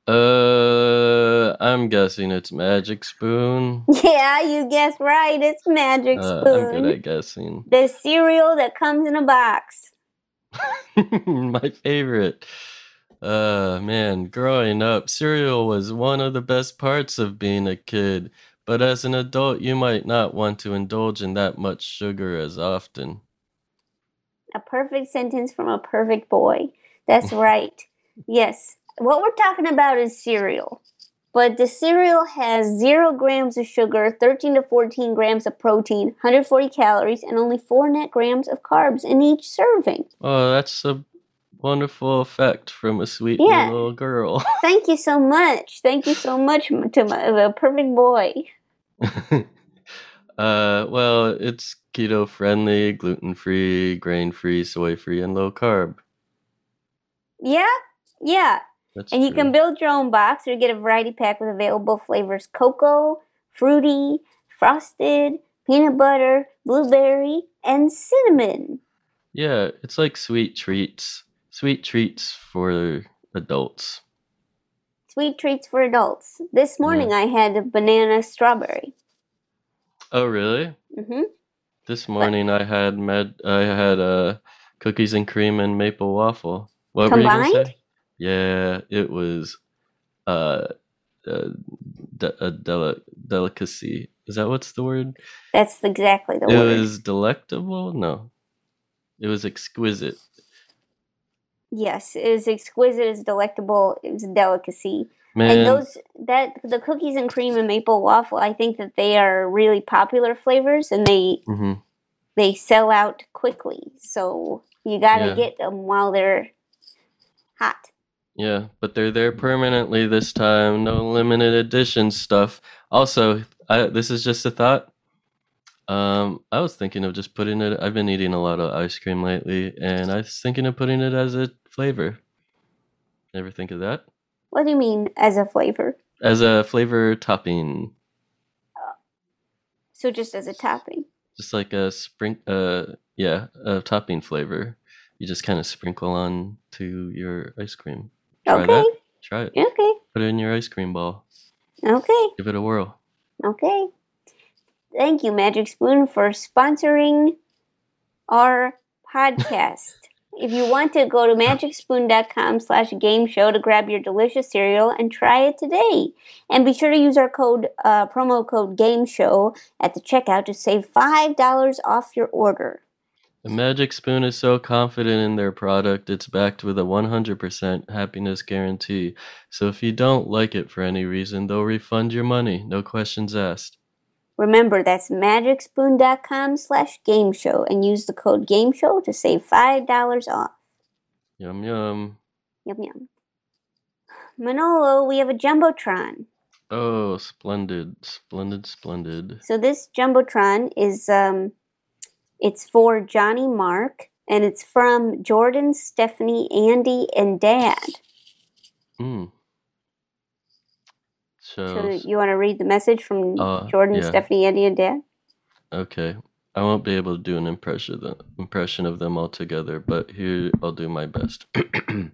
Uh, I'm guessing it's Magic Spoon. Yeah, you guessed right. It's Magic Uh, Spoon. I'm good at guessing. the cereal that comes in a box. My favorite. Uh, man, growing up, cereal was one of the best parts of being a kid. But as an adult, you might not want to indulge in that much sugar as often. A perfect sentence from a perfect boy. That's right. Yes. What we're talking about is cereal. But the cereal has zero grams of sugar, 13 to 14 grams of protein, 140 calories, and only four net grams of carbs in each serving. Oh, that's a wonderful effect from a sweet Yeah. little girl. Thank you so much. Thank you so much to my the perfect boy. Uh, well, it's keto friendly, gluten free, grain free, soy free, and low carb. Yeah? Yeah. That's and you can build your own box or get a variety pack with available flavors cocoa, fruity, frosted, peanut butter, blueberry, and cinnamon. Yeah, it's like sweet treats. Sweet treats for adults. Sweet treats for adults. This morning I had a banana strawberry. Oh, really? Mm hmm This morning I had med I had uh cookies and cream and maple waffle. What were you gonna say? Yeah, it was uh, uh de- a deli- delicacy. Is that what's the word? That's exactly the it word. It was delectable? No. It was exquisite. Yes, it was exquisite, it was delectable, it was a delicacy. Man. And those that the cookies and cream and maple waffle, I think that they are really popular flavors and they hmm they sell out quickly. So you got to Yeah. get them while they're hot. Yeah, but they're there permanently this time. No limited edition stuff. Also, I this is just a thought. Um, I was thinking of just putting it. I've been eating a lot of ice cream lately, and I was thinking of putting it as a flavor. Never think of that? What do you mean as a flavor? As a flavor topping, So just as a topping. just like a spring. Uh, yeah, a topping flavor. You just kind of sprinkle on to your ice cream. Try Okay. that. Try it. Okay. Put it in your ice cream ball. Okay. Give it a whirl. Okay. Thank you, Magic Spoon, for sponsoring our podcast. If you want to, go to magicspoon.com slash game show to grab your delicious cereal and try it today. And be sure to use our code, uh, promo code game show at the checkout to save $5 off your order. The Magic Spoon is so confident in their product, it's backed with a 100% happiness guarantee. So if you don't like it for any reason, they'll refund your money, no questions asked. Remember, that's magicspoon.com slash game show and use the code game show to save $5 off. Yum yum. Yum yum. Manolo, we have a Jumbotron. Oh, splendid, splendid, splendid. So this jumbotron is um, it's for Johnny Mark, and it's from Jordan, Stephanie, Andy, and Dad. Mm. So So, you want to read the message from Uh, Jordan, yeah. Stephanie, Andy, and Dad? okay. I won't be able to do an impression of them, impression of them all together, but here I'll do my best.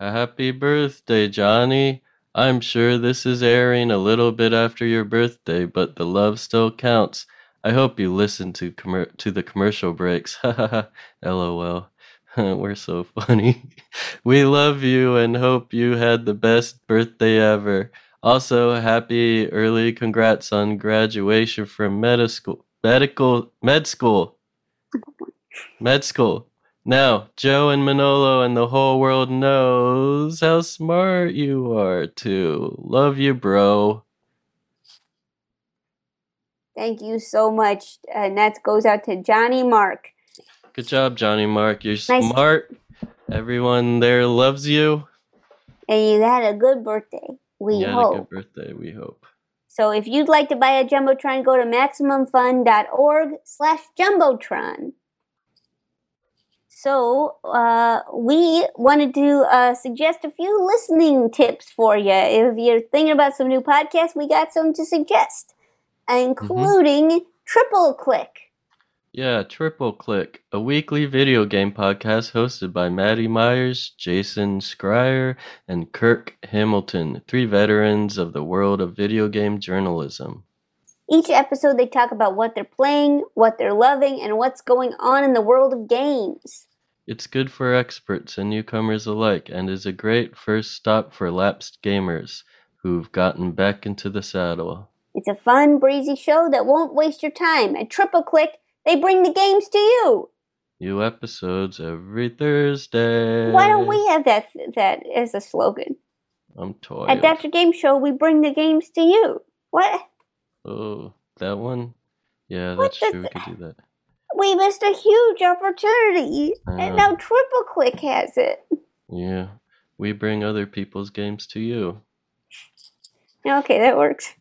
Happy birthday, Johnny. I'm sure this is airing a little bit after your birthday, but the love still counts. I hope you listen to commer- to the commercial breaks. LOL. We're so funny. we love you and hope you had the best birthday ever. Also, happy early congrats on graduation from med school, medical med school. Med school. Now, Jo and Manolo and the whole world knows how smart you are too. Love you, bro. Thank you so much. And that goes out to Johnny Mark. Good job, Johnny Mark. You're Nice. smart. Everyone there loves you. And you had a good birthday. We you had hope. a good birthday, we hope. So if you'd like to buy a Jumbotron, go to MaximumFun.org slash Jumbotron. So uh, we wanted to uh, suggest a few listening tips for you. If you're thinking about some new podcasts, we got some to suggest, including Triple Click. Yeah, Triple Click, a weekly video game podcast hosted by Maddie Myers, Jason Schreier, and Kirk Hamilton, three veterans of the world of video game journalism. Each episode, they talk about what they're playing, what they're loving, and what's going on in the world of games. It's good for experts and newcomers alike, and is a great first stop for lapsed gamers who've gotten back into the saddle. It's a fun, breezy show that won't waste your time. At Triple Click, they bring the games to you. New episodes every Thursday. Why don't we have that that as a slogan? I'm toyed. At Dr. Game Show, we bring the games to you. What? Oh, that one? Yeah, What that's true. We could do that. We missed a huge opportunity. And now Triple Click has it. Yeah. We bring other people's games to you. Okay, that works.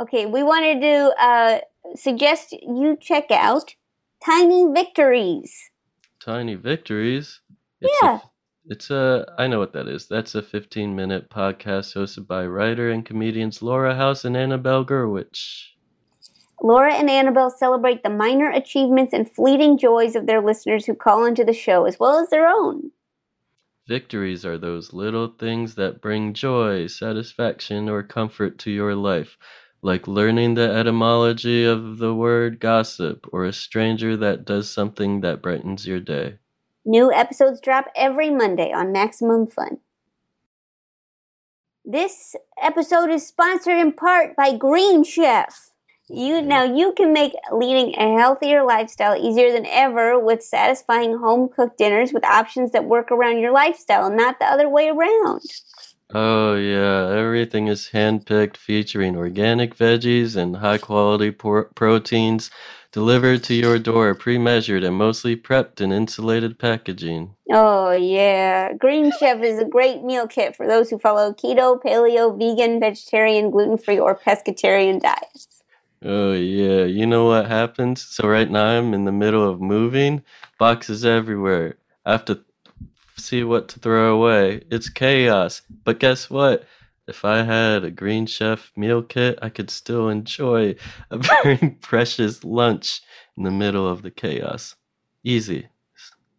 Okay, we want to uh, suggest you check out Tiny Victories. Tiny Victories. It's Yeah. A, it's a, I know what that is. That's a 15 minute podcast hosted by writer and comedians Laura House and Annabelle Gurwitch. Laura and Annabelle celebrate the minor achievements and fleeting joys of their listeners who call into the show, as well as their own. Victories are those little things that bring joy, satisfaction, or comfort to your life, like learning the etymology of the word gossip, or a stranger that does something that brightens your day. New episodes drop every Monday on Maximum Fun. This episode is sponsored in part by Green Chef. You mm-hmm. now you can make leading a healthier lifestyle easier than ever with satisfying home cooked dinners with options that work around your lifestyle, not the other way around. Oh, yeah, everything is handpicked, featuring organic veggies and high quality por- proteins delivered to your door, pre measured and mostly prepped in insulated packaging. Oh yeah, Green Chef is a great meal kit for those who follow keto, paleo, vegan, vegetarian, gluten-free, or pescatarian diets. Oh yeah, you know what happens? So right now I'm in the middle of moving, boxes everywhere. I have to see what to throw away. It's chaos. But guess what? If I had a Green Chef meal kit, I could still enjoy a very precious lunch in the middle of the chaos. Easy.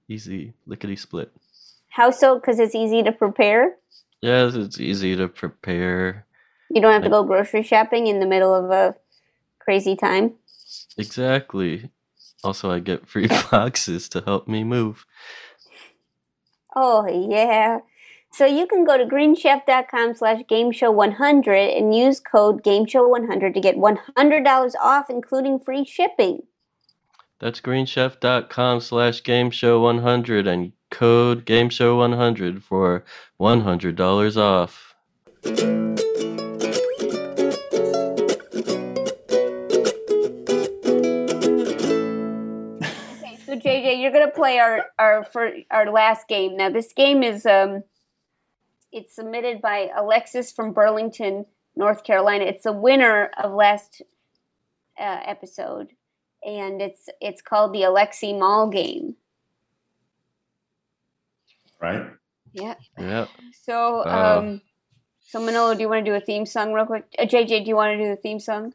Easy lickety split. How so? Because it's easy to prepare. Yes, it's easy to prepare. You don't have to go grocery shopping in the middle of a crazy time. Exactly. Also, I get free boxes to help me move. Oh yeah. So you can go to greenchef.com slash gameshow100 and use code gameshow100 to get $100 off, including free shipping. That's greenchef.com slash gameshow100 and code gameshow100 for $100 off. You're gonna play our our for our last game. Now this game is um, it's submitted by Alexis from Burlington, North Carolina. It's the winner of last uh, episode, and it's it's called the Alexi Mall game. Right? Yeah. Yeah. So Wow. um, so Manolo, do you want to do a theme song real quick? Uh, JJ, do you want to do the theme song?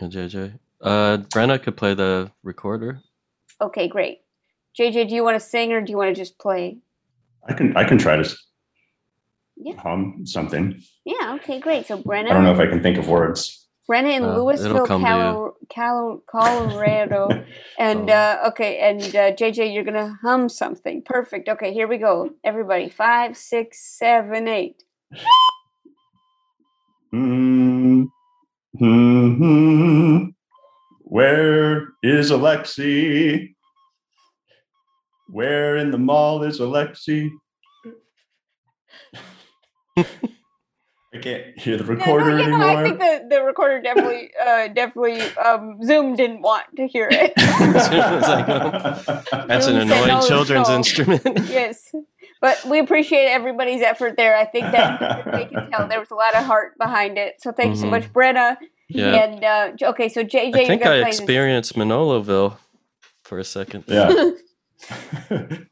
And JJ. Uh, Brenna could play the recorder. Okay, great. JJ, do you want to sing or do you want to just play? I can I can try to Yeah. hum something. Yeah. Okay, great. So Brenna. I don't know if I can think of words. Brenna in Uh, Louisville, come to you. Calo- Calo- Colorado, and uh, okay, and uh, JJ, you're gonna hum something. Perfect. Okay, here we go. Everybody, five, six, seven, eight. Hmm. Hmm. hmm. Where is Alexi? Where in the mall is Alexi? I can't hear the recorder you know, anymore. I think the, the recorder definitely, uh, definitely, um, Zoom didn't want to hear it. That's an Zoom said, annoying "No, children's no." instrument. yes, but we appreciate everybody's effort there. I think that they can tell there was a lot of heart behind it. So thank you so much, Brenna. Yeah. And uh, okay, so JJ, I think I play this- experienced Manoloville for a second. Yeah.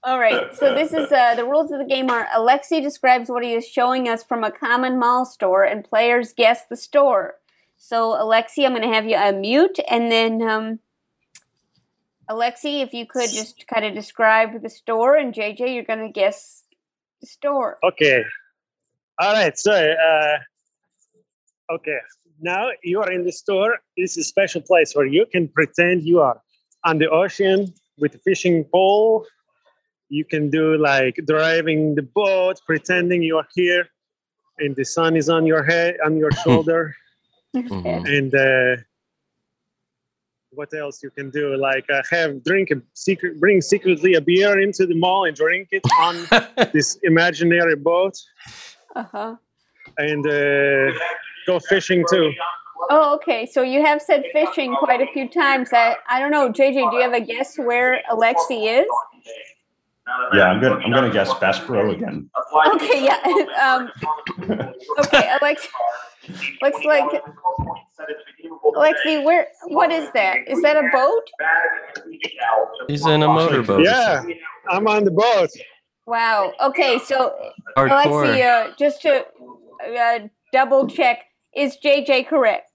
All right. So this is uh, the rules of the game are Alexi describes what he is showing us from a common mall store, and players guess the store. So Alexi, I'm going to have you unmute, and then um, Alexi, if you could just kind of describe the store, and JJ, you're going to guess the store. Okay. All right. So, uh, okay. Now you are in the store. This is a special place where you can pretend you are on the ocean with a fishing pole. You can do like driving the boat, pretending you are here, and the sun is on your head, on your shoulder. And uh, what else you can do? Like uh, have drink a secret, bring secretly a beer into the mall and drink it on this imaginary boat, Uh huh. and uh, go fishing too. Oh, okay. So you have said fishing quite a few times. I, I don't know, JJ. Do you have a guess where Alexi is? Yeah, I'm gonna I'm gonna guess Bass Pro again. Okay, yeah. Um, okay, Alex. Looks like Alexi. Where? What is that? Is that a boat? He's in a motorboat. Yeah, I'm on the boat. Wow. Okay, so Hardcore. Alexi, uh, just to uh, double check, is JJ correct?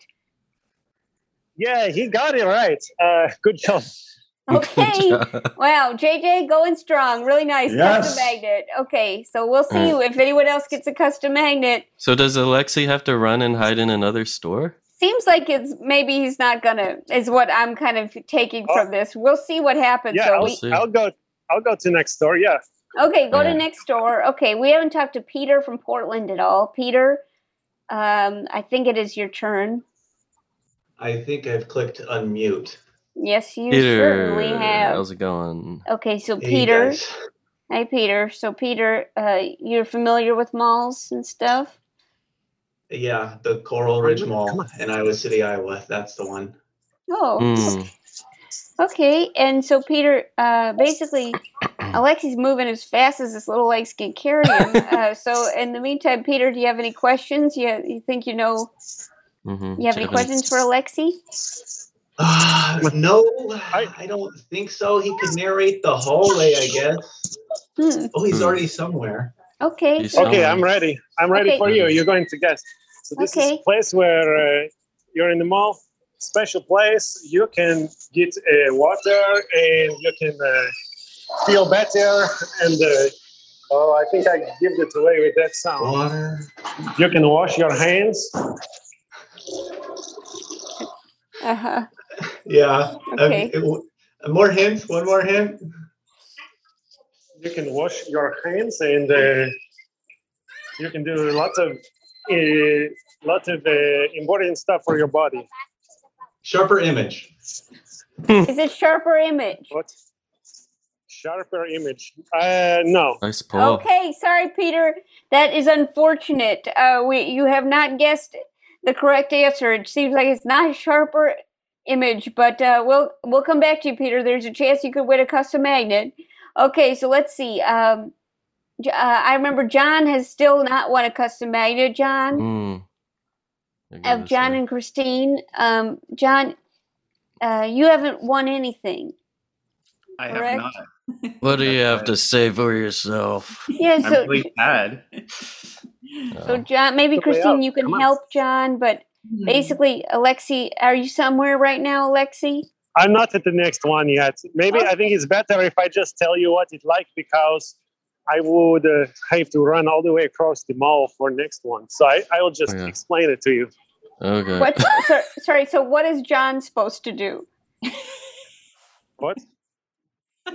Yeah, he got it right. Uh, good job. Okay. wow, JJ going strong. Really nice Yes. custom magnet. Okay, so we'll see Mm. if anyone else gets a custom magnet. So does Alexi have to run and hide in another store? Seems like it's maybe he's not gonna. Is what I'm kind of taking from this. We'll see what happens. Yeah, so I'll, we, I'll go. I'll go to next door. Yeah. Okay, go Yeah. to next door. Okay, we haven't talked to Peter from Portland at all. Peter, um, I think it is your turn. I think I've clicked unmute. Yes, you Peter, certainly have. how's it going? Okay, so Hey, Peter. guys. Hey, Peter. So Peter, uh, you're familiar with malls and stuff. Yeah, the Coral Ridge Mall in Iowa City, Iowa. That's the one. Oh, Hmm. okay. And so Peter, uh, basically, Alexi's moving as fast as his little legs can carry him. uh, so in the meantime, Peter, do you have any questions? You you think you know? Mm-hmm. You have any questions for Alexi? Uh, no, I, don't think so. He could narrate the hallway, I guess. Hmm. Oh, he's Hmm. already somewhere. Okay. Okay, I'm ready. I'm ready Okay. for you. You're going to guess. So this is Okay. a place where uh, you're in the mall. Special place. You can get uh, water and you can uh, feel better. And uh, oh, I think I give it away with that sound. Water. You can wash your hands. Uh huh. Yeah. Okay. Um, it- more hints. One more hint. You can wash your hands and uh, you can do lots of uh, lots of uh, important stuff for your body. Sharper image. Is it sharper image? What? Sharper image? Uh, no. Nice pull. Okay, sorry, Peter. That is unfortunate. Uh, we you have not guessed the correct answer. It seems like it's not a sharper image, but uh, we'll we'll come back to you, Peter. There's a chance you could win a custom magnet. Okay, so let's see. Um, uh, I remember John has still not won a custom magnet. John Mm. of John and Christine. Um, John, uh, you haven't won anything. I Correct. have not. What do you have to say for yourself? Yeah, so, I'm really bad. So John, maybe Christine, you can Come on. help John, but basically, Alexi, are you somewhere right now, Alexi? I'm not at the next one yet. Maybe I think it's better if I just tell you what it's like because I would uh, have to run all the way across the mall for next one. So I, I will just Okay. explain it to you. Okay. What? so, sorry. So, what is John supposed to do? What?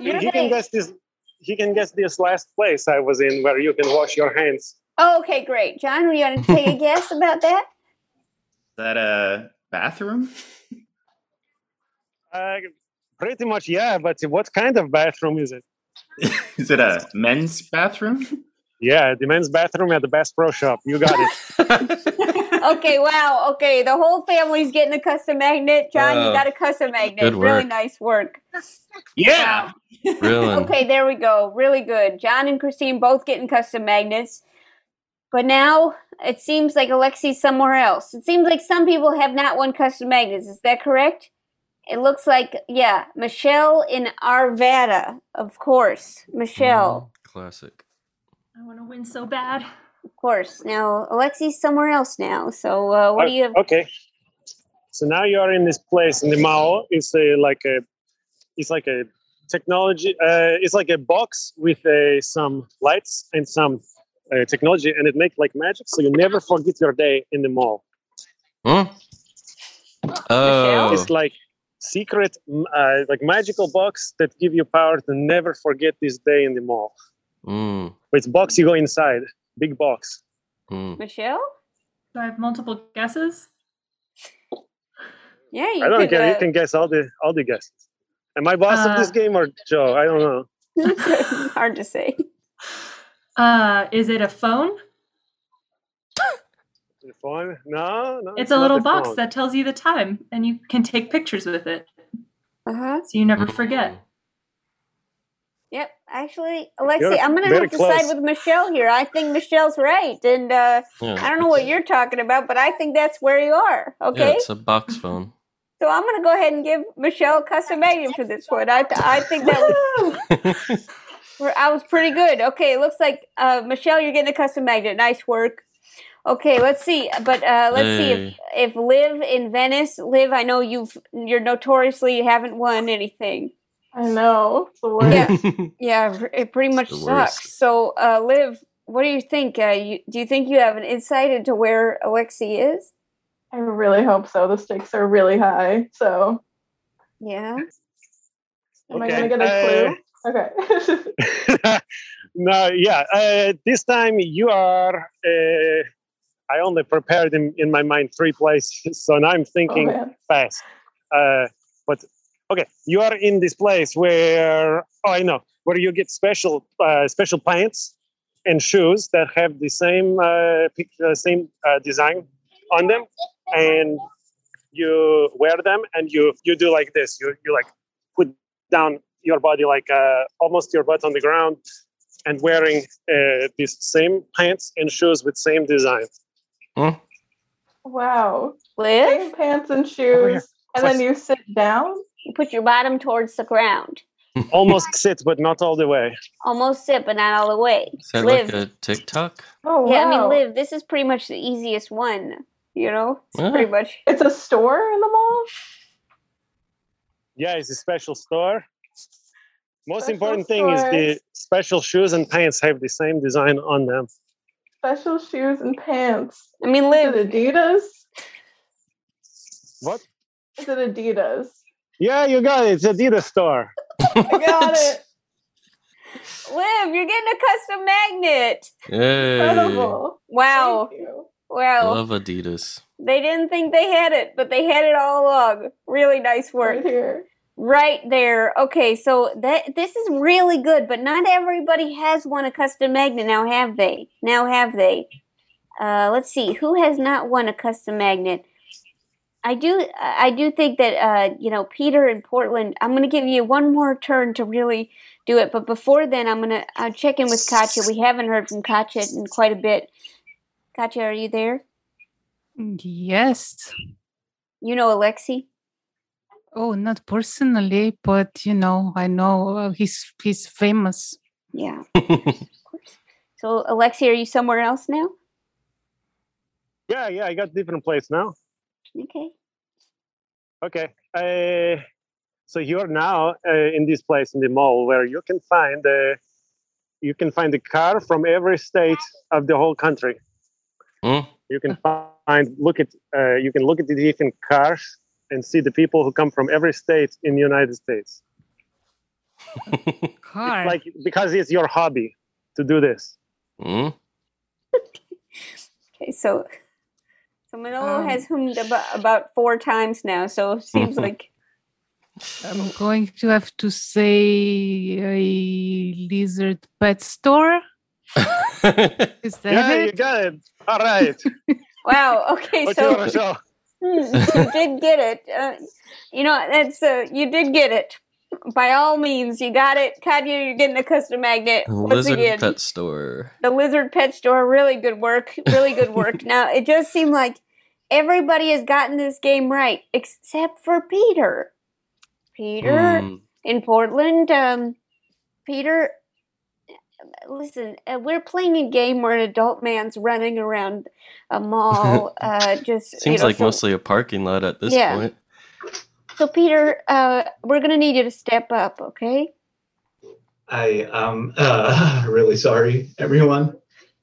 You're he can guess this. He can guess this last place I was in where you can wash your hands. Oh, okay, great. John, you want to take a guess about that? Is that a bathroom? Uh, pretty much, yeah. But what kind of bathroom is it? Is it a men's bathroom? Yeah, the men's bathroom at the Bass Pro Shop. You got it. okay, wow. Okay, the whole family's getting a custom magnet. John, you got a custom magnet. Good Really nice work. Yeah. Really? Okay, there we go. Really good. John and Christine both getting custom magnets. But now it seems like Alexi's somewhere else. It seems like some people have not won custom magnets. Is that correct? It looks like, yeah, Michelle in Arvada, of course. Michelle, Classic. I want to win so bad. of course. Now, Alexi's somewhere else now. So, uh, what do you have? Okay. So now you are in this place in the mall. It's a, like a it's like a technology. Uh, it's like a box with a, some lights and some uh, technology, and it makes like magic, so you never forget your day in the mall. Hmm? Oh. It's like secret, uh, like magical box that give you power to never forget this day in the mall. Mm. But it's box you go inside, big box. Mm. Michelle? Do I have multiple guesses? Yeah, you I don't could. care. You uh, can guess all the all the guesses. Am I boss of this Uh, game or Jo? I don't know. hard to say. Uh, is it a phone? The phone? No, no. It's a little the box phone. that tells you the time, and you can take pictures with it, Uh-huh. so you never forget. Yep. Actually, Alexi, You're I'm gonna have to side with Michelle here. I think Michelle's right, and uh, Yeah. I don't know what you're talking about, but I think that's where you are. Okay. Yeah, it's a box phone. So I'm gonna go ahead and give Michelle a custom magnet for this one. I I think that was where I was pretty good. Okay, it looks like uh, Michelle, you're getting a custom magnet. Nice work. Okay, let's see. But uh, let's see if if Liv in Venice, Liv, I know you've you're notoriously you haven't won anything. I know. It's the worst. Yeah, yeah, it pretty much sucks. worst. So, uh, Liv, what do you think? Uh, you, do you think you have an insight into where Alexi is? I really hope so. The stakes are really high. So Yeah. am I gonna get a clue? Okay. no, yeah. Uh, this time you are. Uh, I only prepared in, in my mind three places, so now I'm thinking man. fast. Uh, but okay, you are in this place where oh, I know where you get special uh, special pants and shoes that have the same uh, uh, same uh, design on them, and you wear them and you you do like this. You you like put down your body like uh, almost your butt on the ground and wearing uh, these same pants and shoes with same design. wow. Liv? Same pants and shoes, and then you sit down. You put your bottom towards the ground. Almost sit, but not all the way. Almost sit, but not all the way. Is that Liv. like a TikTok? Oh Yeah, I mean, wow. Liv, this is pretty much the easiest one. You know, it's Ah. pretty much. It's a store in the mall. Yeah, it's a special store. Most Special important thing is the special shoes and pants have the same design on them. Special shoes and pants. I mean, Liv. Is it Adidas? What? Is it Adidas? Yeah, you got it. It's Adidas store. I got it. Liv, you're getting a custom magnet. Yay. Incredible. Wow. Thank you. I Wow. love Adidas. They didn't think they had it, but they had it all along. Really nice work. Right here. Right there. Okay, so that this is really good, but not everybody has won a custom magnet now, have they? Now have they? Uh, let's see, who has not won a custom magnet? I do. I do think that uh, you know Peter in Portland. I'm going to give you one more turn to really do it, but before then, I'm going to uh, check in with Katya. We haven't heard from Katya in quite a bit. Katya, are you there? Yes. You know Alexi. Oh, not personally, but you know, I know uh, he's he's famous. Yeah. Of course. So Alexi, are you somewhere else now? Yeah, yeah, I got different place now. Okay. Okay. Uh, so you're now uh, in this place in the mall where you can find uh, you can find a car from every state of the whole country. Hmm? You can find look at uh, you can look at the different cars and see the people who come from every state in the United States. Car. Like because it's your hobby to do this. Hmm? Okay, so so Manolo Um, has hummed about, about four times now, so it seems like I'm going to have to say a lizard pet store. Is that Yeah, it? you got it. All right. wow. Okay, What so you wanna show? You did get it. Uh, you know that's uh, you did get it. By all means, you got it. Katya, you're getting a custom magnet. Once Lizard again, pet store. the lizard pet store. Really good work. Really good work. now it does seem like everybody has gotten this game right except for Peter. Peter Hmm. in Portland. Um, Peter, listen, uh, we're playing a game where an adult man's running around a mall. uh, just you Seems know, like so- mostly a parking lot at this Yeah. point. So Peter, uh, we're gonna need you to step up, okay? I am uh, really sorry, everyone.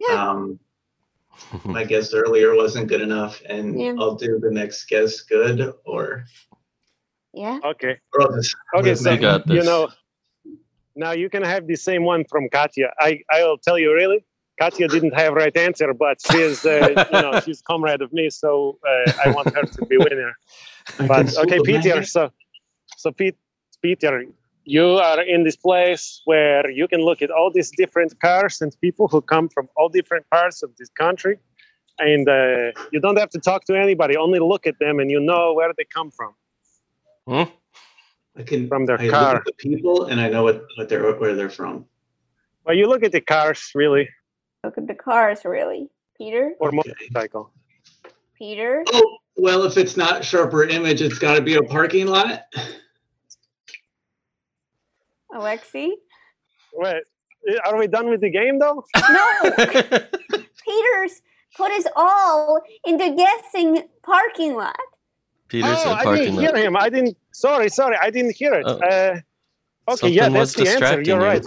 Um, my guess earlier wasn't good enough, and Yeah. I'll do the next guess good, or, Yeah. Okay. or Okay, so You got you know, now you can have the same one from Katya. I I'll tell you really. Katya didn't have right answer, but she's uh, you know she's comrade of me, so uh, I want her to be winner. But okay, Peter. So so Pete, Peter, you are in this place where you can look at all these different cars and people who come from all different parts of this country, and uh, you don't have to talk to anybody. Only look at them, and you know where they come from. Hmm? I can from their I look car. at the people, and I know what, what they're where they're from. Well, you look at the cars, really, Look at the cars, really. Peter? or motorcycle. Peter? Oh, well, if it's not sharper image, it's got to be a parking lot. Alexi? Wait, eh, are we done with the game though? No! Peter's put us all into guessing parking lot. Peter oh, said I didn't lot. hear him. I didn't. Sorry, sorry, I didn't hear it. Oh. Uh, okay, Something yeah, was that's the answer. You're right.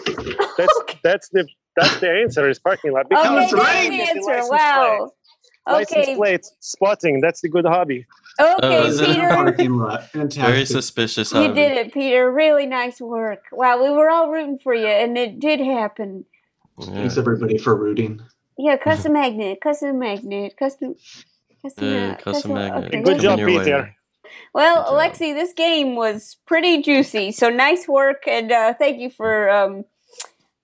That's that's the that's the answer is parking lot. Okay, Because that's the answer. Wow. License Okay. plate spotting. That's the good hobby. Okay, is? Peter. Parking lot. Very Fantastic. suspicious. You hobby. did it, Peter. Really nice work. Wow, we were all rooting for you, and it did happen. Thanks everybody for rooting. Yeah, custom magnet, custom magnet, custom. Custom, uh, custom magnet. okay. Good job, Coming way. Peter. Well, Alexi, this game was pretty juicy. So nice work, and uh, thank you for. Um,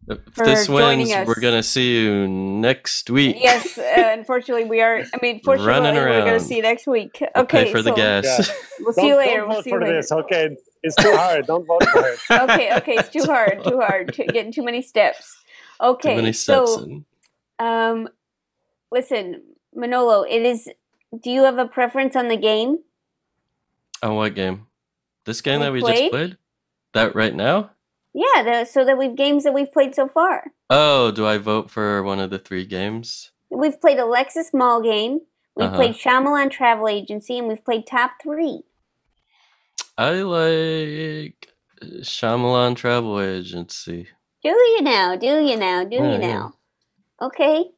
If for this joining wins, us. we're gonna see you next week. yes, uh, unfortunately, we are. I mean, fortunately, Running we're gonna see you next week. We'll Okay, pay for the so gas. we'll see you later. don't We'll vote see you for later. this. Okay, it's too hard. Don't vote for it. okay, okay, it's too hard, too hard, too, getting too many steps. Okay, Too many steps so in. um, listen, Manolo, it is. Do you have a preference on the game? On what game? This game We that we played? just played? That right now? Yeah, the, so that we've games that we've played so far. Oh, do I vote for one of the three games? We've played Alexis Mall game. We've Uh-huh. played Shyamalan Travel Agency, and we've played Top Three. I like Shyamalan Travel Agency. Do you now? Do you now? Do Yeah, you yeah. now? Okay.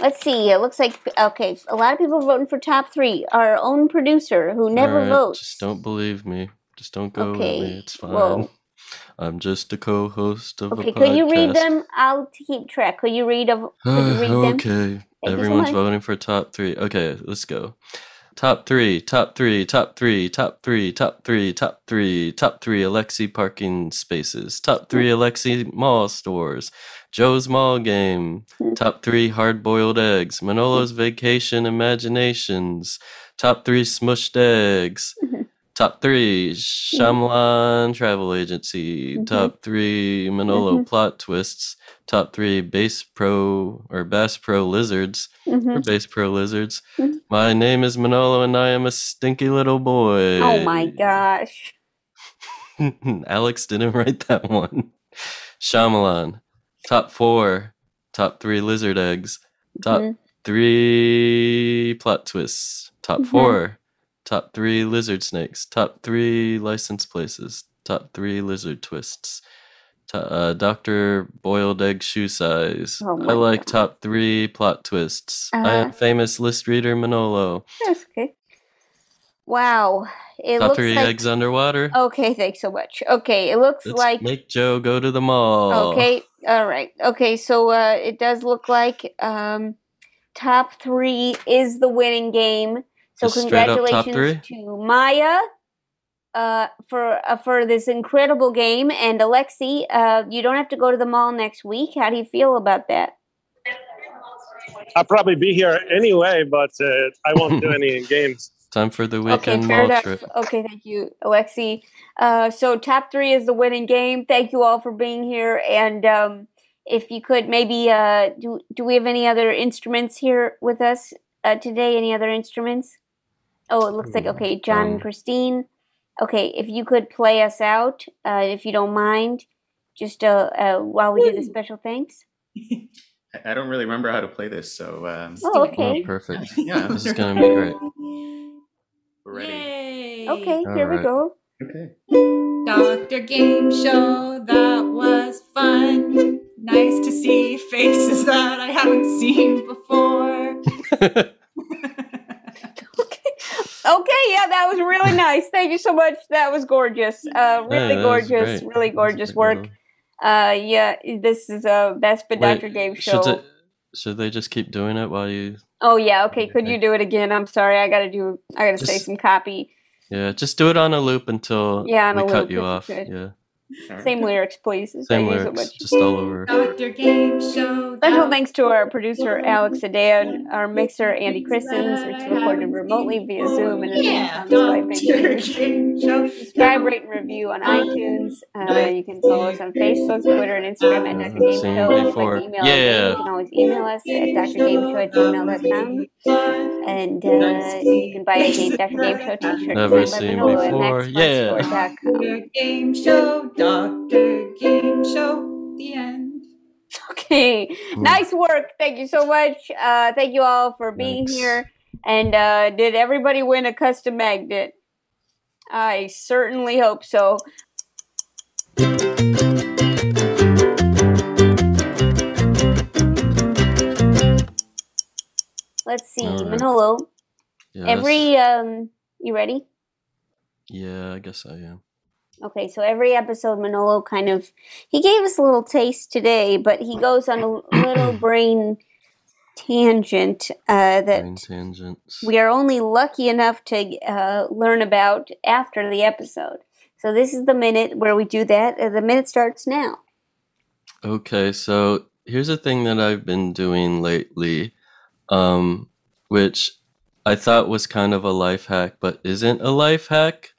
Let's see. It looks like okay. A lot of people are voting for top three. Our own producer, who never Alright, votes. Just don't believe me. Just don't go Okay, with me. It's fine. whoa. I'm just a co-host of Okay, a podcast. could you read them? I'll keep track. Could you read of? Could you read them? okay. Everyone's voting for top three. Okay, let's go. Top three, top three, top three, top three, top three, top three, top three Alexi parking spaces. Top three Alexi mall stores. Jo's mall game. Top three hard boiled eggs. Manolo's vacation imaginations. Top three smushed eggs. Mm-hmm. Top three Shyamalan travel agency. Top three Manolo Mhm. plot twists. Top three Bass Pro or Bass Pro lizards. Or Mhm. Bass Pro lizards. Mhm. My name is Manolo and I am a stinky little boy. Oh my gosh. Alex didn't write that one. Shyamalan. Top four. Top three lizard eggs. Top Mhm. three plot twists. Top four. Top three lizard snakes. Top three license places. Top three lizard twists. To, uh, Dr. Boiled Egg Shoe Size. Oh I like top three plot twists. I Uh-huh. am famous list reader Manolo. That's okay. Wow. It top looks three like. eggs underwater. Okay, thanks so much. Okay, it looks Let's like. make Jo go to the mall. Okay, all right. Okay, so uh, it does look like um, top three is the winning game. So Just straight up top congratulations to Miya uh, for uh, for this incredible game, and Alexi. Uh, you don't have to go to the mall next week. How do you feel about that? I'll probably be here anyway, but uh, I won't do any games. Time for the Okay, weekend fair mall enough. trip. Okay, thank you, Alexi. Uh, so top three is the winning game. Thank you all for being here, and um, if you could maybe uh, do do we have any other instruments here with us uh, today? Any other instruments? Oh, it looks like okay, John and um, Christine. Okay, if you could play us out, uh, if you don't mind, just uh, uh, while we do the special thanks. I- I don't really remember how to play this, so um, Oh, Oh, okay. perfect. Yeah. This is gonna be great. we're ready. Okay, All here we go. Okay. Doctor Game Show, that was fun. Nice to see faces that I haven't seen before. Okay, yeah, that was really nice. Thank you so much. That was gorgeous. Uh, really was gorgeous, really gorgeous work. Uh, yeah, this is uh, that's been Wait, Doctor Game should Show. they, should they just keep doing it while you? Oh yeah, okay. Could you do it again? I'm sorry. I gotta do. I gotta say some copy. Yeah, just do it on a loop until Yeah, on we a cut loop, you off. could. Yeah, Same lyrics, please. same Thank so lyrics, just all over. Doctor Game Show. Special thanks to our producer Alex Adan, our mixer Andy Christens. It's recorded remotely via Zoom and is Yeah, on Skype. Doctor Game Show. Subscribe, rate, and review on iTunes. Uh, you can follow us on Facebook, Twitter, and Instagram at Dr. Game Show. If you'd before. Email Yeah. Us, you can always email us at drgameshow at gmail.com. And uh, you can buy a Game- Dr. Game Show t-shirt Never signed by seen Manolo at before. Yeah. Doctor Game Show. Doctor Game Show. The end. Okay, nice work. Thank you so much. Uh, thank you all for being here. And uh, did everybody win a custom magnet? I certainly hope so. Let's see, All right. Manolo. Yes. Every um, you ready? Yeah, I guess I am. Okay, so every episode, Manolo kind of he gave us a little taste today, but he goes on a little brain tangent uh, that Brain tangents. we are only lucky enough to uh, learn about after the episode. So this is the minute where we do that. Uh, the minute starts now. Okay, so here's a thing that I've been doing lately, um, which I thought was kind of a life hack, but isn't a life hack.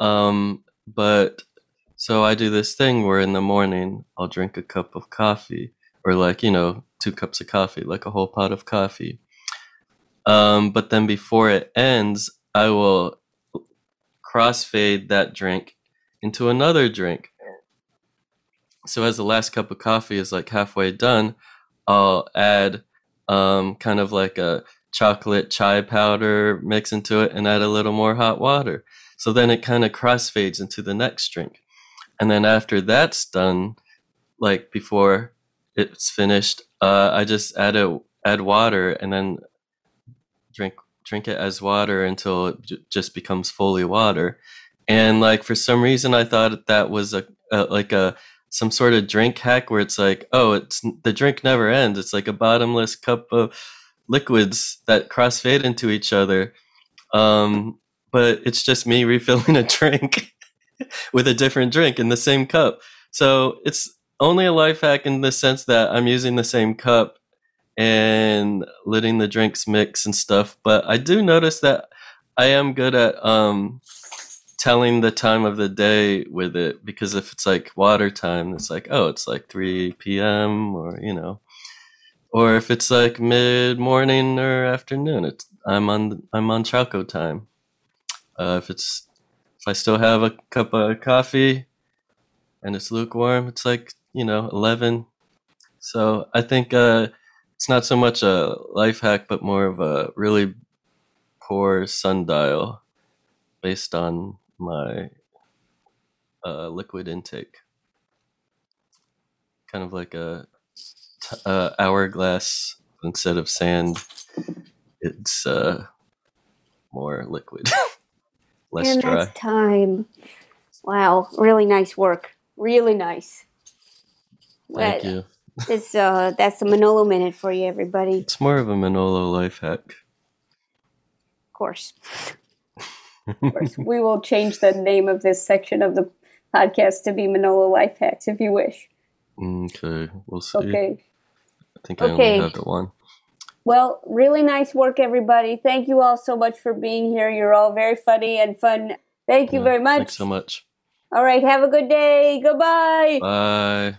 Um, but so I do this thing where in the morning I'll drink a cup of coffee, or like, you know, two cups of coffee, like a whole pot of coffee. Um, but then before it ends, I will crossfade that drink into another drink. So as the last cup of coffee is like halfway done, I'll add um, kind of like a chocolate chai powder mix into it and add a little more hot water. So then it kind of crossfades into the next drink. And then after that's done, like before it's finished, uh, I just add a add water and then drink drink it as water until it j- just becomes fully water. And like for some reason, I thought that was a, a like a some sort of drink hack where it's like, oh, it's the drink never ends. It's like a bottomless cup of liquids that crossfade into each other. Um, but it's just me refilling a drink with a different drink in the same cup. So it's only a life hack in the sense that I'm using the same cup and letting the drinks mix and stuff. But I do notice that I am good at um, telling the time of the day with it because if it's like water time, it's like, oh, it's like 3 p.m. or, you know, or if it's like mid morning or afternoon, it's I'm on I'm on Choco time. Uh, if it's if I still have a cup of coffee and it's lukewarm, it's like you know eleven. So I think uh, it's not so much a life hack, but more of a really poor sundial based on my uh, liquid intake. Kind of like a t- uh, hourglass instead of sand. It's uh, more liquid, less and that's time. Wow, really nice work. Really nice. Thank That- you. It's uh, that's a Manolo minute for you, everybody. It's more of a Manolo life hack. Of course. Of course. we will change the name of this section of the podcast to be Manolo Life Hacks if you wish. Okay, we'll see. Okay. I think I Okay. only have the one. Well, really nice work, everybody. Thank you all so much for being here. You're all very funny and fun. Thank you very much. Thanks so much. All right, have a good day. Goodbye. Bye.